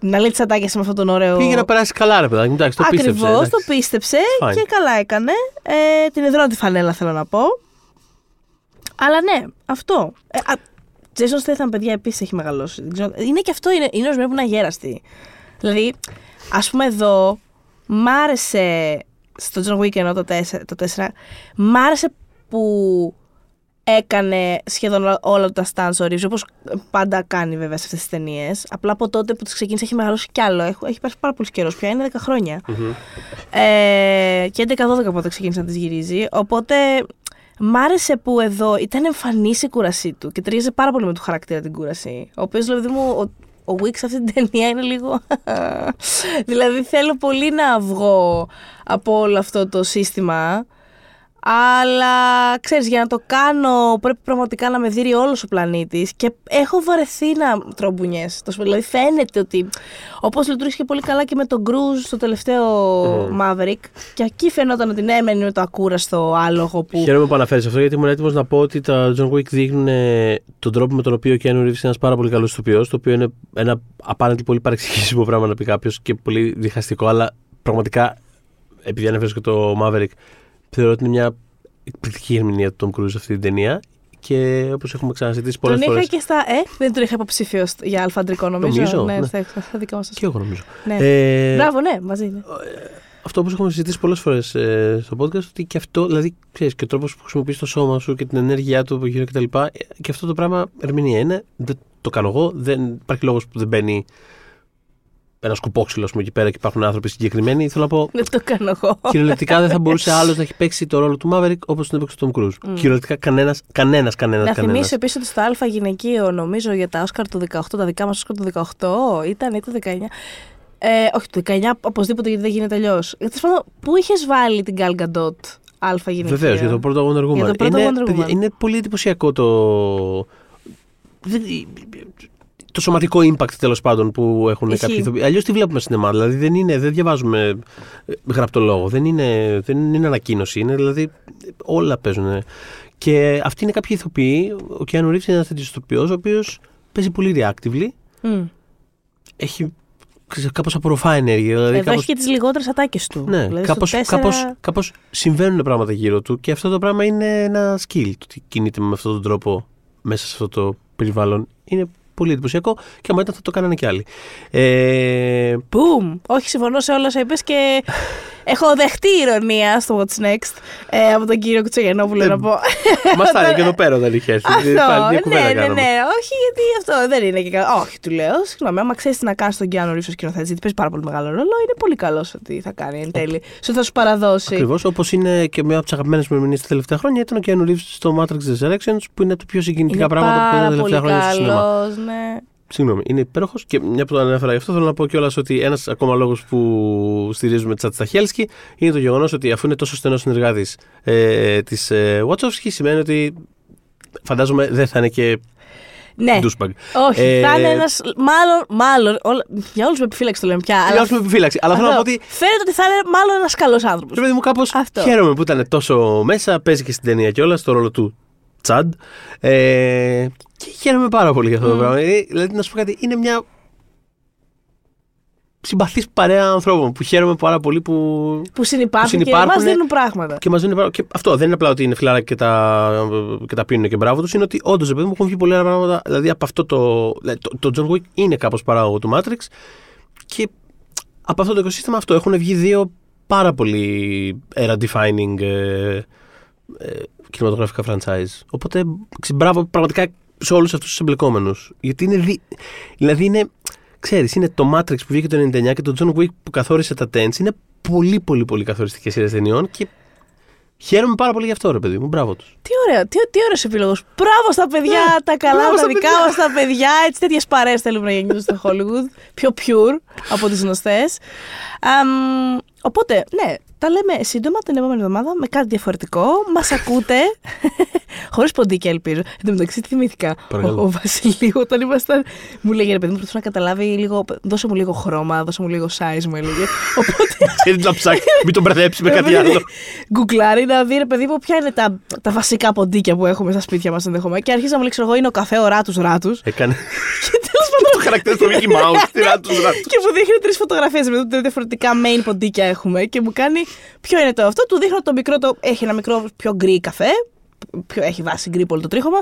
να λέει τις ατάκες με αυτόν τον ωραίο. Πήγε να περάσει καλά, ρε παιδάκι. Εντάξει, το πίστεψε. Ακριβώς, εντάξει. το πίστεψε Fine. και καλά έκανε. Ε, την εδρώνω τη φανέλα, θέλω να πω. Αλλά ναι, αυτό. Ε, α, Jason Statham, παιδιά, επίσης έχει μεγαλώσει. Δεν ξέρω- Είναι και αυτό, είναι, είναι ορισμένοι που είναι αγέραστοι. Δηλαδή, ας πούμε εδώ, μ' άρεσε στο John Wick ενώ το 4, το 4 μ' άρεσε που έκανε σχεδόν όλα τα stunts ο Reeves, όπως πάντα κάνει βέβαια σε αυτές τις ταινίες. Απλά από τότε που τις ξεκίνησε έχει μεγαλώσει κι άλλο. Έχει, έχει περάσει πάρα πολύ καιρό πια, είναι 10 χρόνια. Ε, και 11-12 πότε ξεκίνησε να τις γυρίζει. Οπότε μ' άρεσε που εδώ ήταν εμφανής η κούρασή του και ταιριάζει πάρα πολύ με το χαρακτήρα την κούραση. Ο οποίος δηλαδή μου, ο, ο Wick σε αυτή την ταινία είναι λίγο... δηλαδή θέλω πολύ να βγω από όλο αυτό το σύστημα. Αλλά ξέρεις, για να το κάνω πρέπει πραγματικά να με δει όλος ο πλανήτης και έχω βαρεθεί να τρώω μπουνιές. Το σου- Δηλαδή φαίνεται ότι όπως λειτουργήσε και πολύ καλά και με τον Κρούζ στο τελευταίο Maverick και εκεί φαινόταν ότι ναι, μένει με το ακούραστο άλογο που... Χαίρομαι που αναφέρεις αυτό γιατί ήμουν έτοιμος να πω ότι τα John Wick δείχνουν ε, τον τρόπο με τον οποίο ο Keanu Reeves είναι ένας πάρα πολύ καλός ηθοποιός. Το οποίο είναι ένα απάντη πολύ παρεξηγήσιμο πράγμα να πει κάποιος και πολύ διχαστικό. Αλλά πραγματικά, επειδή ανέφερες και το Maverick, θεωρώ ότι είναι μια εκπληκτική ερμηνεία του Tom Cruise σε αυτή την ταινία. Και όπως έχουμε ξαναζητήσει πολλές τον φορέ. είχα και στα... Ε, δεν τον είχα υποψήφιο στο- για αλφαντρικό νομίζω. Νομίζω, ναι, ναι. στα, στα δικά μας. Και εγώ νομίζω. Ναι. Ε, Μπράβο, ναι, μαζί είναι. αυτό όπω έχουμε συζητήσει πολλές φορές ε, στο podcast, ότι και αυτό, δηλαδή, ξέρεις, και ο τρόπος που χρησιμοποιείς το σώμα σου και την ενέργειά του από γύρω κτλ. ε, Και αυτό το πράγμα ερμηνεία είναι. Δεν το κάνω εγώ. Δεν υπάρχει λόγος που δεν μπαίνει. Ένα απάντη πολύ παρεξηγήσιμο πράγμα να πει κάποιο και πολύ διχαστικό. Αλλά πραγματικά, επειδή ανέφερε και το Maverick, θεωρώ ότι είναι μια εκπληκτική ερμηνεία του. Το οποίο είναι ένα απάντη πολύ παρεξηγήσιμο πράγμα να πει κάποιο και πολύ διχαστικό. Αλλά πραγματικά, επειδή ανέφερε και το Maverick, θεωρώ ότι είναι μια ένα σκουπόξυλο πούμε, εκεί πέρα και υπάρχουν άνθρωποι συγκεκριμένοι. Θέλω να πω. Δεν το κάνω εγώ. Κυριολεκτικά δεν θα μπορούσε άλλος να έχει παίξει το ρόλο του Maverick όπως τον έπαιξε ο Tom Cruise. Κυριολεκτικά κανένας, κανένας, κανένας. Να θυμίσει επίσης ότι στο Α γυναικείο, νομίζω για τα Όσκαρ του 18, τα δικά μας Όσκαρ του 18, ήταν ή το 19. Ε, όχι, το 19 οπωσδήποτε γιατί δεν γίνεται αλλιώς. Πού είχες βάλει την Gal Gadot Α γυναικείο; Βεβαίως, για το πρώτο Wonder Woman. Για το πρώτο είναι, Wonder παιδιά, Woman. είναι πολύ εντυπωσιακό το. Δεν- Το σωματικό impact τέλος πάντων που έχουν Ισχύει. κάποιοι ηθοποιοί. Αλλιώς τη βλέπουμε σινεμά. Δηλαδή δεν, είναι, δεν διαβάζουμε ε, γραπτό λόγο. Δεν είναι, δεν είναι ανακοίνωση. Είναι δηλαδή όλα παίζουν. Και αυτοί είναι κάποιοι ηθοποιοί. Ο Κιάνου Ρίβς είναι ένας τέτοιος ηθοποιός, ο οποίος παίζει πολύ reactively. Μμ. Έχει κάπως απορροφά ενέργεια. Δηλαδή Εδώ κάπως- έχει και τις λιγότερες ατάκες του. ναι, δηλαδή κάπως, στο τέσσερα- κάπως, κάπως συμβαίνουν πράγματα γύρω του και αυτό το πράγμα είναι ένα skill το ότι κινείται με αυτόν τον τρόπο μέσα σε αυτό το περιβάλλον. Είναι πολύ εντυπωσιακό και άμα ήταν θα το κάνανε κι άλλοι. Ε, Boom! Όχι, συμφωνώ σε όλα όσα είπες και έχω δεχτεί ηρωνία στο What's Next ε, από τον κύριο Κουτσογενόπουλο Ε, να πω. Μας θα είναι και εδώ πέρα όταν είχε έρθει. Πάλι μια Αυτό, κουβέντα ναι, ναι, κάναμε. ναι. Όχι, γιατί αυτό δεν είναι και καλό. Όχι, του λέω. Συγγνώμη, άμα ξέρεις τι να κάνεις στον Κιάνο Ρίφο σκηνοθέτη, γιατί παίζει πάρα πολύ μεγάλο ρόλο, είναι πολύ καλός ότι θα κάνει εν τέλει. Σου θα σου παραδώσει. Ακριβώς όπως είναι και μια από τις αγαπημένες μου ερμηνείες τα τελευταία χρόνια ήταν ο Keanu Reeves στο Matrix Resurrections που είναι από τα πιο συγκινητικά Είναι πράγματα που είδα τα πάρα πολύ τελευταία χρόνια στο σινεμά. καλό, ναι. Συγγνώμη, είναι υπέροχος και μια που το ανέφερα γι' αυτό θέλω να πω κιόλας ότι ένας ακόμα λόγος που στηρίζουμε Τσάτ Σταχέλσκι είναι το γεγονός ότι αφού είναι τόσο στενός συνεργάτης ε, της ε, Wachowski, σημαίνει ότι φαντάζομαι δεν θα είναι και Ναι. douchebag. Όχι, Ε, θα είναι ένας. Μάλλον, μάλλον. Όλα, για όλους με επιφύλαξη το λέμε πια. Για Αλλά, όσου με επιφύλαξη. Αλλά θέλω να πω αυτό, ότι. Φαίνεται ότι θα είναι μάλλον ένας καλός άνθρωπος. Ρε παιδί μου, κάπως Αυτό. χαίρομαι που ήταν τόσο μέσα. Παίζει και στην ταινία κιόλας το ρόλο του Τσάντ. Ε, και χαίρομαι πάρα πολύ για αυτό το πράγμα. Ε, Δηλαδή, να σου πω κάτι, είναι μια συμπαθής παρέα ανθρώπων που χαίρομαι πάρα πολύ που Που συνεπάρχουν, Που και συνυπάρχουν μα δίνουν πράγματα. Και, μας δίνουν πράγμα- και αυτό δεν είναι απλά ότι είναι φιλάρα και τα, και τα πίνουν και μπράβο τους, είναι ότι όντως επειδή μου έχουν βγει πολλά πράγματα. Δηλαδή από αυτό το. δηλαδή, το, το John Wick είναι κάπως παράγωγο του Matrix και από αυτό το οικοσύστημα αυτό έχουν βγει δύο πάρα πολύ era-defining ε, ε, κινηματογραφικά franchise. Οπότε ξε- μπράβο πραγματικά σε όλους αυτούς τους εμπλεκόμενους. Γιατί είναι. Δι... Δηλαδή είναι. Ξέρεις, είναι το Matrix που βγήκε το 99 και το John Wick που καθόρισε τα tents. Είναι πολύ πολύ πολύ καθοριστικές σειρές ταινιών και χαίρομαι πάρα πολύ γι' αυτό ρε παιδί μου. Μπράβο τους. Τι ωραία, τι, τι ωραίος επίλογο. Μπράβο στα παιδιά, τα καλά, Ναι, μπράβο τα στα δικά παιδιά. μας τα παιδιά. Έτσι, τέτοιες παρέες θέλουμε να γεννηθούν στο Hollywood. Πιο pure από τις γνωστές. Οπότε, ναι, τα λέμε σύντομα την επόμενη εβδομάδα με κάτι διαφορετικό. Μας ακούτε. Χωρίς ποντίκια, ελπίζω. Εν τω μεταξύ, τι θυμήθηκα; Ο, Παρακαλώ. ο Βασιλείου, όταν ήμασταν. Μου λέγε ρε παιδί μου, προσπαθώ να καταλάβει λίγο. Δώσε μου λίγο χρώμα, δώσε μου λίγο size, μου έλεγε. Οπότε. Ξέρεις να ψάξει, μην τον μπερδέψεις με κάτι Ε, άλλο. Γκουγκλάρει να δει, ρε παιδί μου, ποια είναι τα, τα βασικά ποντίκια που έχουμε στα σπίτια μας ενδεχομένω. Και αρχίζει να μου λέει, ξέρω εγώ, είναι ο καφέ, ο ράτους ράτους. Έκανε και τέλος πάντων. Το χαρακτήρα του Mickey Mouse. Τι να τους και μου δείχνει τρεις φωτογραφίες με τα διαφορετικά main ποντίκια έχουμε. Και μου κάνει, ποιο είναι το αυτό; Του δείχνω το μικρό, το, έχει ένα μικρό πιο γκρι καφέ. Πιο, έχει βάσει γκρι πολύ το τρίχωμα.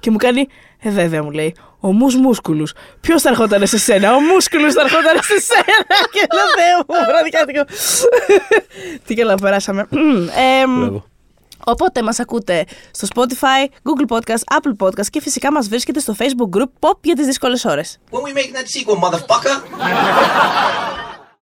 Και μου κάνει, Ε, βέβαια μου λέει, ο Mus musculus. Ποιος θα ερχόταν σε σένα, ο musculus θα ερχόταν σε σένα. και λέω, Θεέ μου, πραγματικά. τι κα- Τι καλά περάσαμε. Εμ, Μπράβο. Οπότε μας ακούτε στο Spotify, Google Podcast, Apple Podcast και φυσικά μας βρίσκεται στο Facebook group Pop για τις δύσκολες ώρες. When we making that sequel, motherfucker?